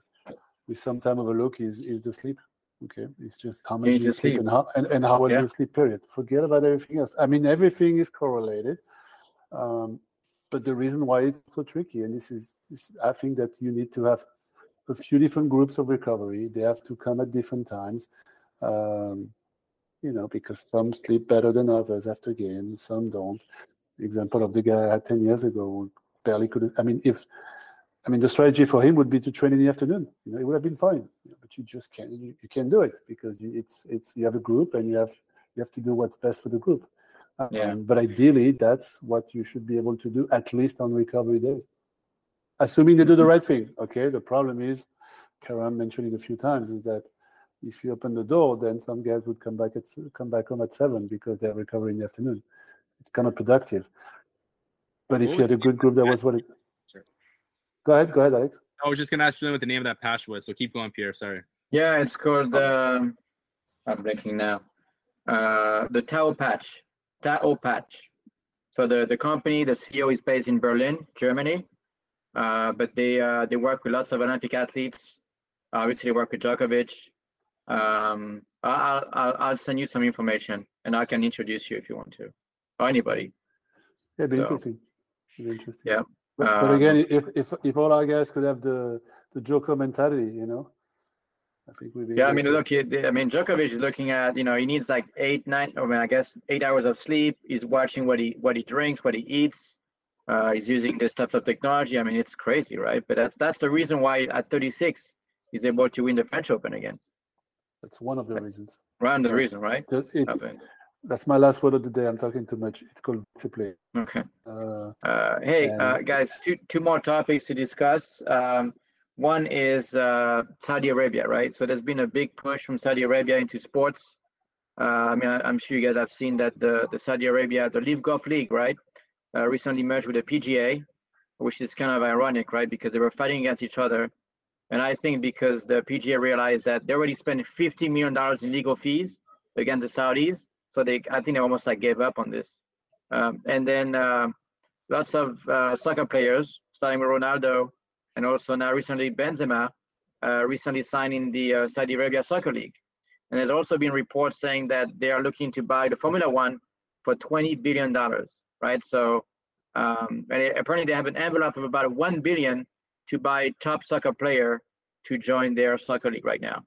we sometimes overlook is is the sleep. Okay, it's just how much you, you sleep, sleep, and how and, and how well yeah. you sleep. Period. Forget about everything else. I mean, everything is correlated, um, but the reason why it's so tricky, and this is, I think that you need to have a few different groups of recovery. They have to come at different times. Um, you know, because some sleep better than others after game, some don't. Example of the guy I had 10 years ago barely could. I mean, if I mean, the strategy for him would be to train in the afternoon. You know, it would have been fine, but you just can't. You, you can't do it because you, it's it's you have a group and you have you have to do what's best for the group. Um, yeah. But ideally, that's what you should be able to do at least on recovery days, assuming they do the right thing. Okay. The problem is, Karam mentioned it a few times, is that if you open the door, then some guys would come back at come back home at seven because they're recovering in the afternoon. It's kind of productive. But if you had a good group, that was what it Go ahead, go ahead, Alex. I was just gonna ask Julien what the name of that patch was, so keep going, Pierre. Sorry. Yeah, it's called. Um, I'm blinking now. Uh, the Tao patch. Tao patch. So the the company, the CEO is based in Berlin, Germany, uh, but they uh, they work with lots of Olympic athletes. Obviously, they work with Djokovic. Um, I'll, I'll I'll send you some information, and I can introduce you if you want to, or anybody. Yeah, be so, interesting. Be interesting. Yeah. But, but again, if, if if all our guys could have the the Joker mentality, you know, I think be. Yeah, I mean, look, I mean, Djokovic is looking at, you know, he needs like eight, nine, I mean, I guess eight hours of sleep. He's watching what he what he drinks, what he eats. Uh, he's using this type of technology. I mean, it's crazy, right? But that's that's the reason why at 36 he's able to win the French Open again. That's one of the reasons. One of the reason, right? It, that's my last word of the day. I'm talking too much. It's called to play. Okay. Uh, uh, hey, and... uh, guys, two two more topics to discuss. Um, one is uh, Saudi Arabia, right? So there's been a big push from Saudi Arabia into sports. Uh, I mean, I, am sure you guys have seen that the the Saudi Arabia, the LIV Golf League, right, uh, recently merged with the PGA, which is kind of ironic, right? Because they were fighting against each other. And I think because the PGA realized that they already spent 50 million dollars in legal fees against the Saudis, so they, I think they almost like gave up on this. Um, and then uh, lots of uh, soccer players, starting with Ronaldo, and also now recently Benzema, uh, recently signed in the uh, Saudi Arabia Soccer League. And there's also been reports saying that they are looking to buy the Formula One for 20 billion dollars, right? So, um, and apparently they have an envelope of about one billion to buy top soccer player to join their soccer league right now.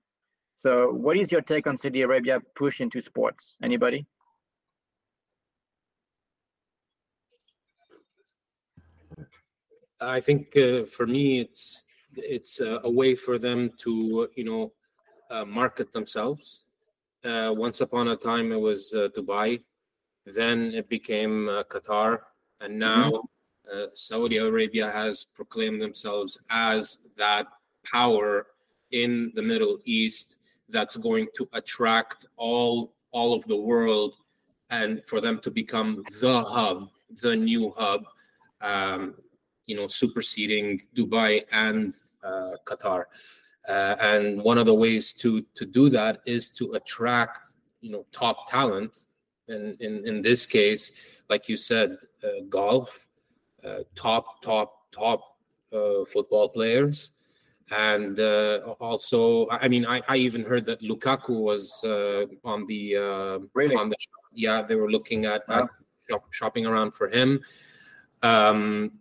So, what is your take on Saudi Arabia push into sports? Anybody? I think uh, for me, it's it's uh, a way for them to you know uh, market themselves. Uh, once upon a time, it was uh, Dubai, then it became uh, Qatar, and now mm-hmm. Saudi Arabia has proclaimed themselves as that power in the Middle East that's going to attract all all of the world and for them to become the hub, the new hub, um, you know, superseding Dubai and uh, Qatar. Uh, and one of the ways to to do that is to attract you know top talent, and in in this case, like you said, uh, golf, uh, top top top uh, football players, and uh, also I mean I, I even heard that Lukaku was on the really on the yeah they were looking at, wow. at shop, shopping around for him. Um,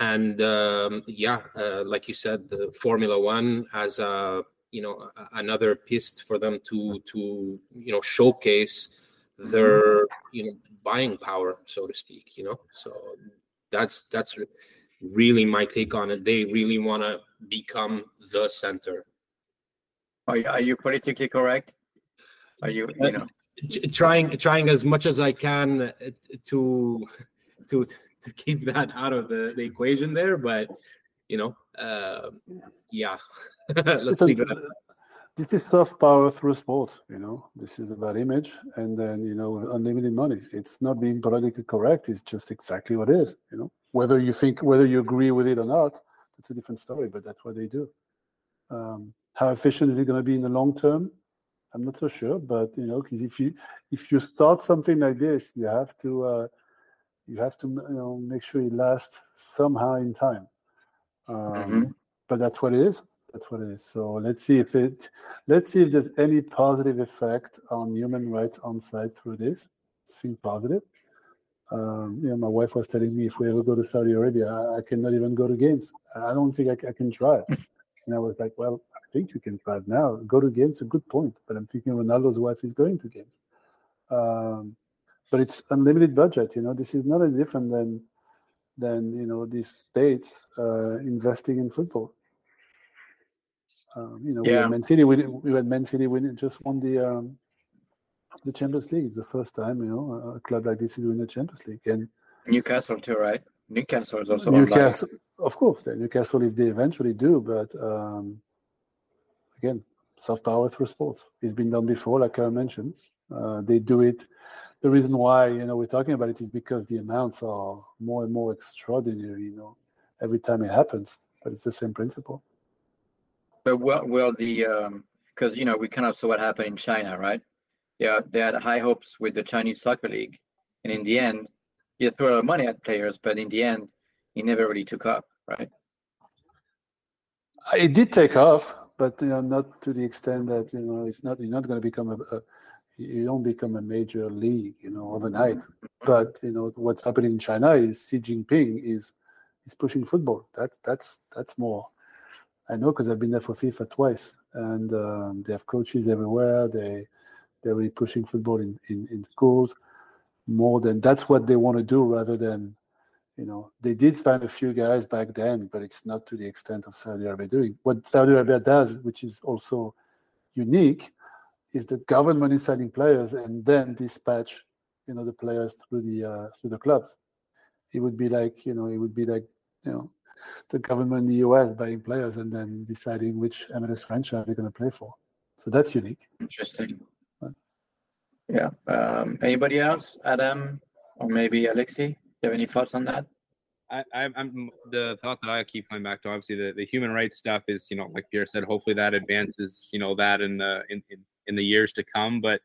and um, yeah, uh, like you said, the Formula One as a you know another piece for them to to you know showcase their you know buying power, so to speak. You know, so that's that's really my take on it. They really want to become the center. Are you, are you politically correct? Are you you uh, know trying trying as much as I can uh, to to to keep that out of the, the equation there. But you know, uh, yeah, let's leave it. This is soft power through sport. You know, this is about image, and then you know, unlimited money. It's not being politically correct. It's just exactly what it is. You know, whether you think whether you agree with it or not, it's a different story. But that's what they do. Um, how efficient is it going to be in the long term? I'm not so sure, but you know, because if you if you start something like this, you have to uh, you have to you know make sure it lasts somehow in time. Um, mm-hmm. but that's what it is. That's what it is. So let's see if it let's see if there's any positive effect on human rights on site through this. Seems positive. Um, you know my wife was telling me if we ever go to saudi arabia i, I cannot even go to games. I don't think i, I can try and i was like well i think you can try it now. Go to games a good point. But i'm thinking ronaldo's wife is going to games. Um, but it's unlimited budget. You know, this is not as different than than you know these states uh, investing in football. Um, you know, yeah. we had Man City. We, we had Man City win. Just won the um, the Champions League. It's the first time you know a club like this is winning the Champions League. And Newcastle too, right? Newcastle is also Newcastle, of course. Newcastle, if they eventually do, but um, again, soft power through sports. It's been done before, like I mentioned. Uh, they do it the reason why you know we're talking about it is because the amounts are more and more extraordinary. You know, every time it happens, but it's the same principle. But well, well, the because um, you know we kind of saw what happened in China, right? Yeah, they had high hopes with the Chinese soccer league, and in the end, you threw a lot of money at players, but in the end, it never really took off, right? It did take off, but you know, not to the extent that you know it's not you're not going to become a, a you don't become a major league, you know, overnight. But you know what's happening in China is Xi Jinping is is pushing football. That's that's that's more. I know because I've been there for FIFA twice, and um, they have coaches everywhere. They they're really pushing football in, in, in schools more than that's what they want to do rather than you know they did sign a few guys back then, but it's not to the extent of Saudi Arabia doing what Saudi Arabia does, which is also unique is the government is selling players and then dispatch you know the players through the uh, through the clubs. It would be like you know it would be like you know the government in the us buying players and then deciding which mls franchise they're going to play for. So that's unique. Interesting. Yeah um, anybody else adam or maybe alexi do you have any thoughts on that I, am the thought that I keep coming back to. Obviously, the, the human rights stuff is, you know, like Pierre said. Hopefully, that advances, you know, that in the in, in in the years to come. But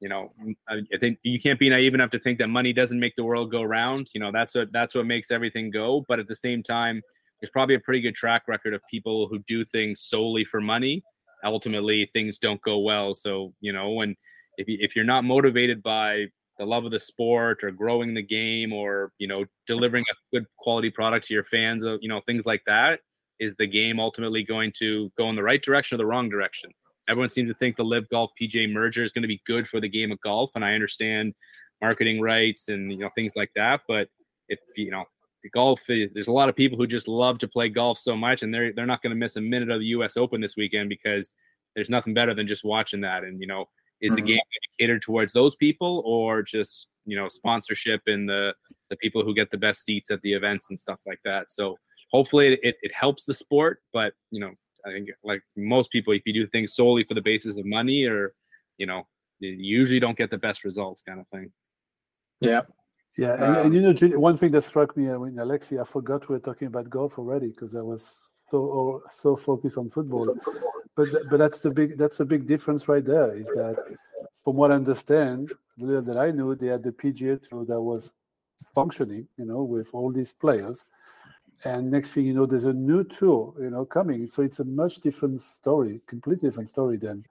you know, I, think you can't be naive enough to think that money doesn't make the world go round. You know, that's what that's what makes everything go. But at the same time, there's probably a pretty good track record of people who do things solely for money. Ultimately, things don't go well. So you know, when if you, if you're not motivated by the love of the sport or growing the game or you know delivering a good quality product to your fans, uh, you know things like that, is the game ultimately going to go in the right direction or the wrong direction? everyone seems to think the LIV Golf PGA merger is going to be good for the game of golf, and I understand marketing rights and you know things like that. But if you know the golf. There's a lot of people who just love to play golf so much, and they're they're not going to miss a minute of the U.S. Open this weekend because there's nothing better than just watching that. And you know, is mm-hmm. the game catered towards those people or just you know sponsorship and the the people who get the best seats at the events and stuff like that? So hopefully it, it helps the sport, but you know, I think like most people, if you do things solely for the basis of money or you know, you usually don't get the best results, kind of thing. Yeah. Yeah, and, and, you know, one thing that struck me uh, when Alexi, I forgot we were talking about golf already because I was so so focused on football. But but that's the big that's the big difference right there. Is that from what I understand, the little that I knew, they had the PGA Tour that was functioning, you know, with all these players. And next thing you know, there's a new tour, you know, coming. So it's a much different story, completely different story than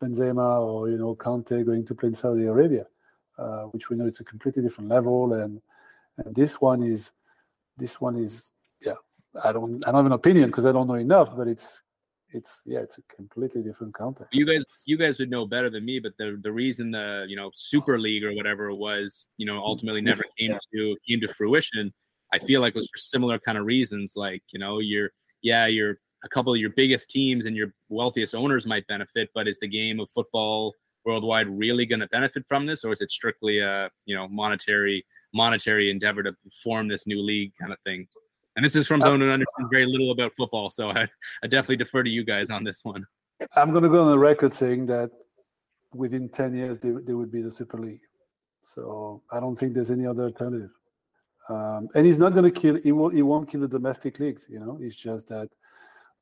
Benzema or you know Kanté going to play in Saudi Arabia. Uh, which we know it's a completely different level. And, and this one is, this one is, I don't, I don't have an opinion because I don't know enough, but it's, it's, yeah, it's a completely different context. You guys, you guys would know better than me, but the the reason the you know Super League or whatever it was, you know, ultimately never came to came to fruition. I feel like was for similar kind of reasons. Like you know, you're yeah, you're a couple of your biggest teams and your wealthiest owners might benefit, but is the game of football worldwide really going to benefit from this, or is it strictly a you know monetary monetary endeavor to form this new league kind of thing? And this is from someone who understands very little about football, so I, I definitely defer to you guys on this one. I'm going to go on the record saying that within 10 years they, they would be the Super League. So I don't think there's any other alternative. Um, and he's not going to kill. He won't. He won't kill the domestic leagues. You know, it's just that.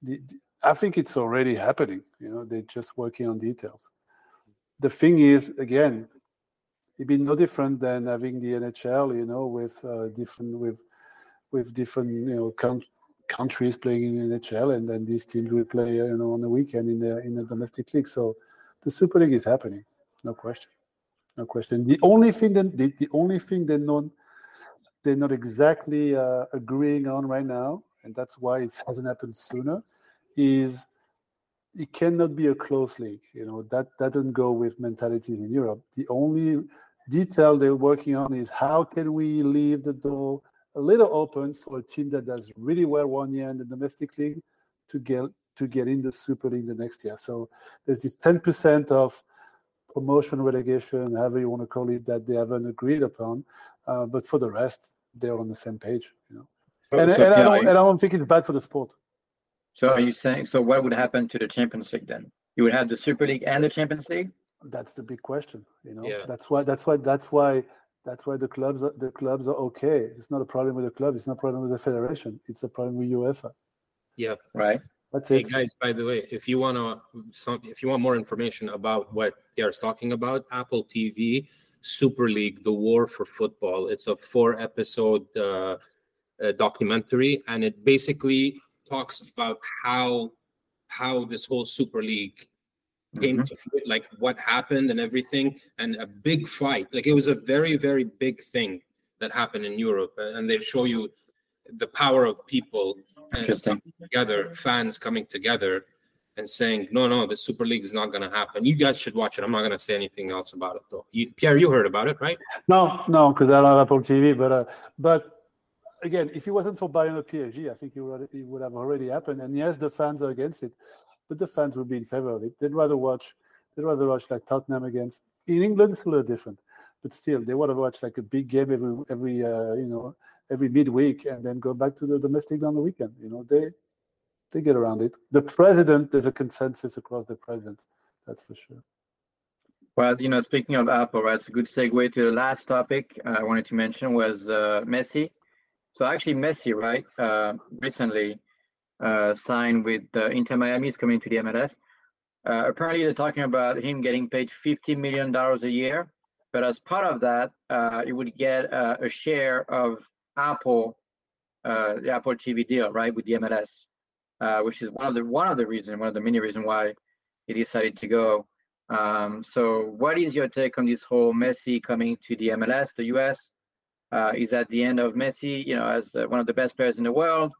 The, the, I think it's already happening. You know, they're just working on details the thing is, again, it'd be no different than having the NHL, you know, with uh, different with with different you know count, countries playing in the NHL, and then these teams will play you know on the weekend in the in the domestic league. So the Super League is happening, no question, no question. The only thing that the, the only thing they're not they're not exactly uh, agreeing on right now, and that's why it hasn't happened sooner, is it cannot be a close league. You know that, that doesn't go with mentality in Europe. The only detail they're working on is how can we leave the door a little open for a team that does really well one year in the domestic league to get to get in the Super League the next year. So there's this 10% of promotion, relegation, however you want to call it, that they haven't agreed upon. Uh, but for the rest, they're on the same page. You know, so, and, so, and, I don't, and I don't think it's bad for the sport. So are you saying so? What would happen to the Champions League then? You would have the Super League and the Champions League. That's the big question. You know, yeah. that's why. That's why. That's why. That's why the clubs. Are, the clubs are okay. It's not a problem with the club. It's not a problem with the federation. It's a problem with UEFA. Yeah. Right. That's hey it. guys, by the way, if you want to, some, if you want more information about what Pierre's talking about, Apple TV Super League: The War for Football. It's a four-episode uh, uh, documentary, and it basically talks about how how this whole Super League came mm-hmm. to fit, like what happened and everything, and a big fight. Like it was a very very big thing that happened in Europe, and they show you the power of people Interesting. together, fans coming together and saying, no, no, the Super League is not going to happen. You guys should watch it. I'm not going to say anything else about it, though. You, Pierre, you heard about it, right? No, no, because I don't have Apple TV. But uh, but again, if it wasn't for Bayern or PSG, I think it would, it would have already happened. And yes, the fans are against it, but the fans would be in favor of it. They'd rather watch, they'd rather watch like Tottenham against. In England, it's a little different, but still, they want to watch like a big game every every uh, you know every midweek, and then go back to the domestic on the weekend. You know, they they get around it. The president, there's a consensus across the president. That's for sure. Well, you know, speaking of Apple, right, it's a good segue to the last topic I wanted to mention was uh, Messi. So actually, Messi, right, uh, recently uh, signed with uh, Inter Miami, is coming to the MLS. Uh, apparently, they're talking about him getting paid $50 million a year. But as part of that, uh, he would get uh, a share of Apple, the Apple TV deal, right, with the MLS, which is one of the one of the reasons, one of the many reasons why he decided to go. Um, so, what is your take on this whole Messi coming to the MLS, the US? uh, is at the end of Messi, you know, as uh, one of the best players in the world.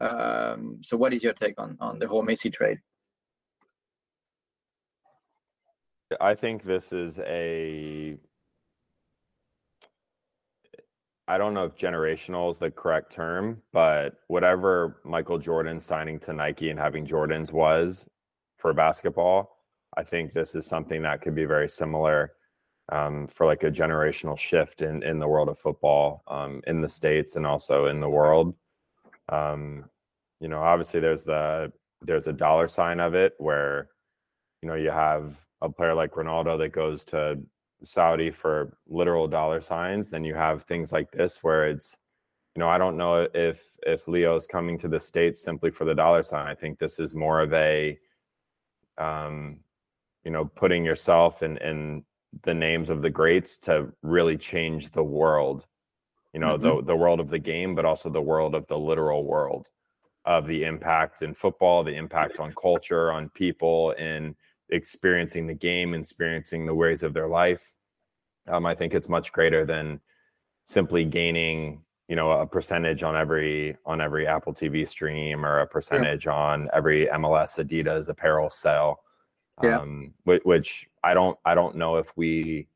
Um, so, what is your take on on the whole Messi trade? I think this is a I don't know if generational is the correct term, but whatever Michael Jordan signing to Nike and having Jordans was for basketball, I think this is something that could be very similar um, for like a generational shift in in the world of football um, in the states and also in the world. Um, you know, obviously there's the there's a dollar sign of it where you know you have a player like Ronaldo that goes to Saudi for literal dollar signs, then you have things like this where it's, you know, I don't know if if Leo is coming to the states simply for the dollar sign. I think this is more of a, um, you know, putting yourself in in the names of the greats to really change the world. You know, mm-hmm. the the world of the game, but also the world of the literal world of the impact in football, the impact on culture, on people, in experiencing the game, experiencing the ways of their life. Um, I think it's much greater than simply gaining, you know, a percentage on every on every Apple TV stream or a percentage yeah. on every MLS Adidas apparel sale. Yeah. Um, which, which I don't I don't know if we,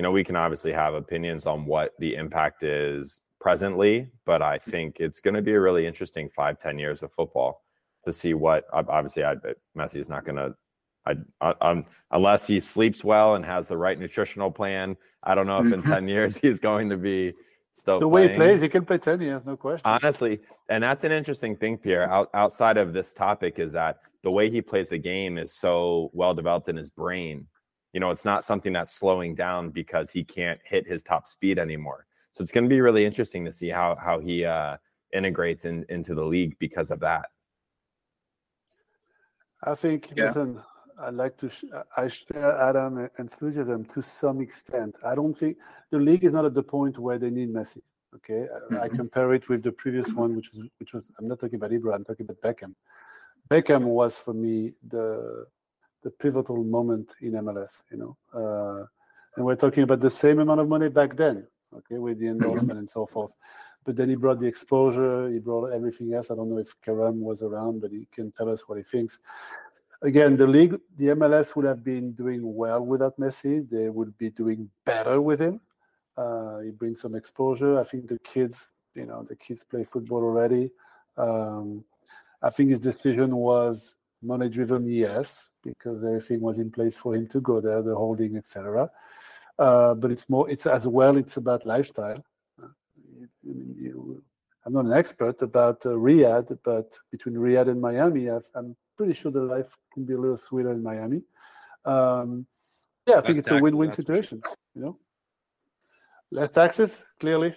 you know, we can obviously have opinions on what the impact is presently, but I mm-hmm. think it's going to be a really interesting five ten years of football to see what obviously I Messi is not going to I, I, unless he sleeps well and has the right nutritional plan, I don't know if in mm-hmm. 10 years he's going to be still the way he plays. He can play 10 years, no question. Honestly, and that's an interesting thing, Pierre. Out, outside of this topic, is that the way he plays the game is so well developed in his brain. You know, it's not something that's slowing down because he can't hit his top speed anymore. So it's going to be really interesting to see how how he uh, integrates in, into the league because of that. I think yeah. listen, I like to. Sh- I share Adam enthusiasm to some extent. I don't think the league is not at the point where they need Messi. Okay, mm-hmm. I, I, compare it with the previous one, which was which was. I'm not talking about Ibra. I'm talking about Beckham. Beckham was for me the the pivotal moment in MLS. You know, uh, and we're talking about the same amount of money back then. Okay, with the endorsement and so forth. But then he brought the exposure. He brought everything else. I don't know if Karam was around, but he can tell us what he thinks again, the league, the MLS would have been doing well without Messi. They would be doing better with him. Uh, he brings some exposure. I think the kids, you know, the kids play football already. Um, I think his decision was money driven, yes, because everything was in place for him to go there, the holding, etc. Uh, but it's more, it's as well, it's about lifestyle. Uh, you, you, I'm not an expert about uh, Riyadh, but between Riyadh and Miami, i am pretty sure the life can be a little sweeter in Miami. Um, yeah, I think it's a win-win situation. Sure. You know, less taxes clearly,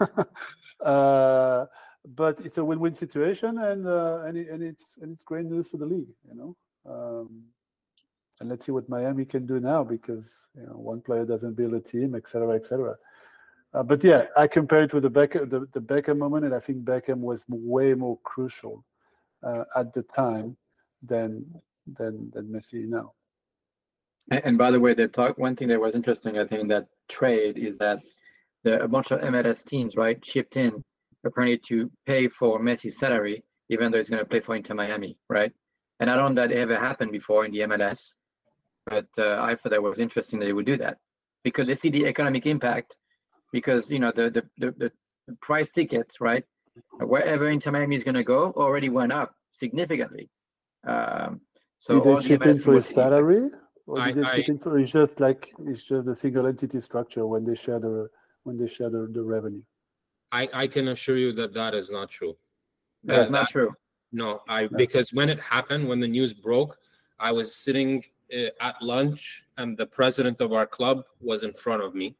uh, but it's a win-win situation, and uh, and, it, and it's and it's great news for the league. You know. Um, and let's see what Miami can do now because you know one player doesn't build a team, etc., etc. Uh, but yeah, I compare it with the Beckham, the, the Beckham moment, and I think Beckham was way more crucial uh, at the time than than than Messi now. And, by the way, the talk one thing that was interesting, I think, in that trade is that the, a bunch of MLS teams, right, chipped in apparently to pay for Messi's salary, even though he's going to play for Inter Miami, right? And I don't know that ever happened before in the MLS, but uh, I thought that was interesting that they would do that because they see the economic impact. Because you know the the the, the price tickets, right, wherever Inter Miami is going to go, already went up significantly. Um, so did they chip in for his salary, or I, did they I, chip in for? It's just like it's just a single entity structure when they share the when they share the, the revenue. I I can assure you that that is not true. That's not true. No, I because when it happened, when the news broke, I was sitting uh, at lunch and the president of our club was in front of me,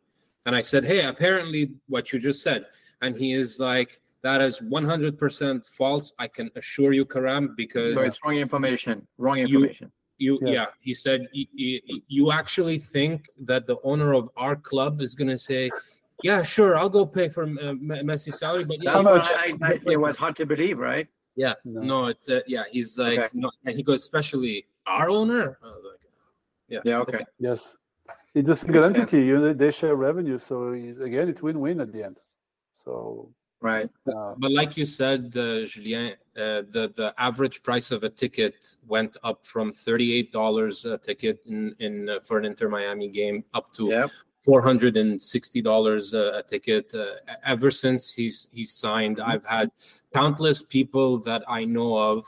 and I said, "Hey, apparently what you just said," and he is like, that is 100% false. I can assure you, Karam, because so it's wrong information. Wrong information. You, you yeah. yeah. he said you, you actually think that the owner of our club is going to say, yeah, sure, I'll go pay for uh, Messi's salary, but yeah, I, I, it was hard to believe, right? Yeah, no, no it's uh, yeah. He's like, okay. no, and he goes, especially our owner. Like, yeah, yeah, okay, yes. It's a single entity. You they share revenue, so again, it's win-win at the end. So Right. Uh, but like you said, uh, Julien, uh, the the average price of a ticket went up from thirty eight dollars a ticket in in uh, for an Inter Miami game up to yep. Four hundred and sixty dollars a ticket. Uh, ever since he's he's signed. I've had countless people that I know of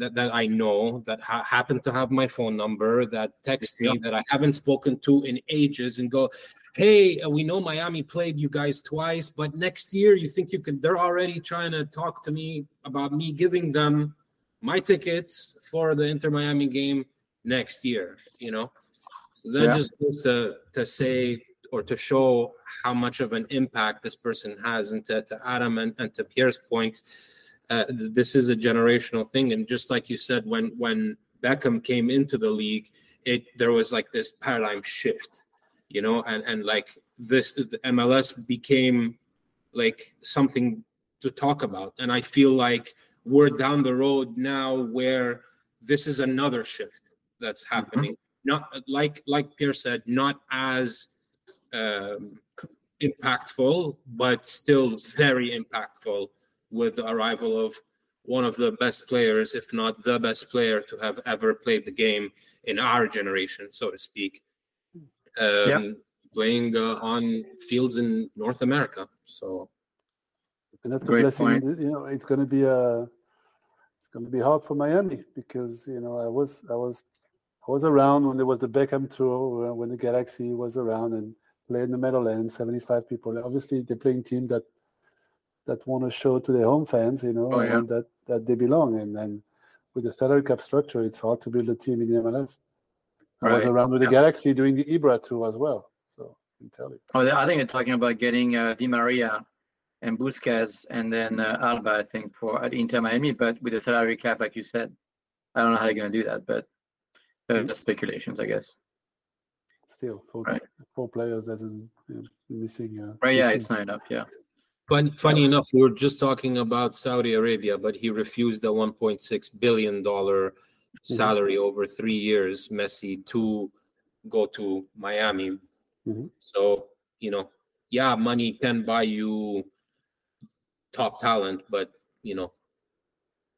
that, that I know that ha- happen to have my phone number that text me that I haven't spoken to in ages and go, hey, uh, we know Miami played you guys twice, but next year you think you can? They're already trying to talk to me about me giving them my tickets for the Inter Miami game next year. You know, so that yeah. just goes to to say or to show how much of an impact this person has. And to, to Adam and, and to Pierre's point, uh, this is a generational thing. And just like you said, when when Beckham came into the league, it there was like this paradigm shift, you know, and and like this the MLS became like something to talk about. And I feel like we're down the road now where this is another shift that's mm-hmm. happening. Mm-hmm. Not like like Pierre said, not as um, impactful, but still very impactful with the arrival of one of the best players, if not the best player to have ever played the game in our generation, so to speak, um, yeah. playing uh, on fields in North America. So, and that's great point. You know, it's going to be a it's going to be hard for Miami because you know I was I was I was around when there was the Beckham tour when the Galaxy was around and played in the Meadowlands, 75 people. Obviously, they're playing team that that want to show to their home fans, you know, oh, yeah. that that they belong. And then with the salary cap structure, it's hard to build a team in the MLS. I right. was around with yeah. the Galaxy doing the Ibra tour as well, so I can tell you. Oh, I think they're talking about getting uh, Di Maria and Busquets and then uh, Alba, I think, for at Inter Miami, but with the salary cap, like you said, I don't know how they're going to do that, but uh, just speculations, I guess. Still, four, right. four players doesn't missing. Uh, right, yeah, it's not enough. Yeah. Funny, funny enough, we were just talking about Saudi Arabia, but he refused the 1.6 billion dollar mm-hmm. salary mm-hmm. over three years, Messi, to go to Miami. Mm-hmm. So you know, yeah, money can buy you top talent, but you know.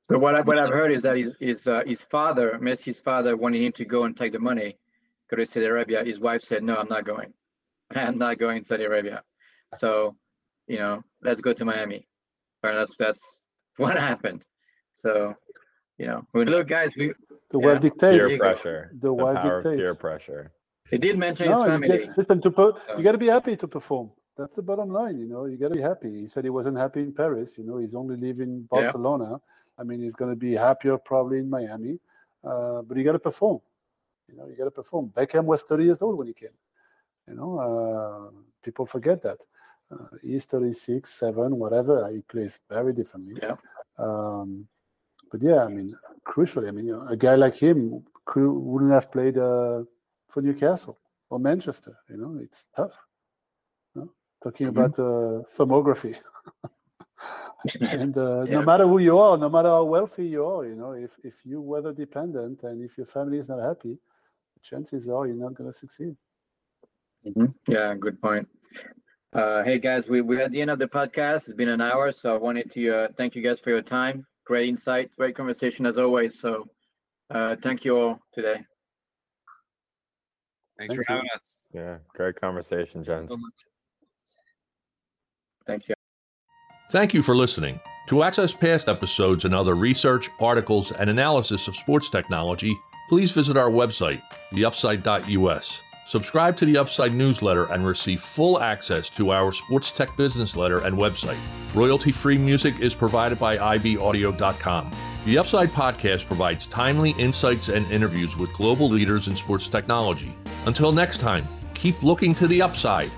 But what I, what I've heard is that his his, uh, his father, Messi's father, wanted him to go and take the money, go to Saudi Arabia. His wife said, "No, I'm not going. I'm not going to Saudi Arabia." So you know, let's go to Miami. Or that's that's what happened. So, you know, look, guys, we the yeah, dictates peer pressure. The, the wife dictates peer pressure. He did mention no, his family. You listen to so. you got to be happy to perform. That's the bottom line. You know, you got to be happy. He said he wasn't happy in Paris. You know, he's only living Barcelona. Yeah. I mean, he's going to be happier probably in Miami. Uh, but you got to perform. You know, you got to perform. Beckham was 30 years old when he came. You know, uh, people forget that uh, he's 36, 7, whatever. He plays very differently. Yeah. Um, but yeah, I mean, crucially, I mean, you know, a guy like him wouldn't have played uh, for Newcastle or Manchester. You know, it's tough. You know? Talking mm-hmm. about uh, thermography. and uh, yeah. no matter who you are, no matter how wealthy you are, you know, if, if you're weather dependent and if your family is not happy, chances are you're not going to succeed. Mm-hmm. Yeah, good point. Uh, hey guys, we, we're at the end of the podcast. It's been an hour, so I wanted to uh, thank you guys for your time. Great insight, great conversation as always. So uh, thank you all today. Thanks thank for you. having us. Yeah, great conversation, Jens. So thank you. Thank you for listening. To access past episodes and other research, articles, and analysis of sports technology, please visit our website, theupside.us. Subscribe to the Upside newsletter and receive full access to our sports tech business letter and website. Royalty free music is provided by ibaudio.com. The Upside podcast provides timely insights and interviews with global leaders in sports technology. Until next time, keep looking to the upside.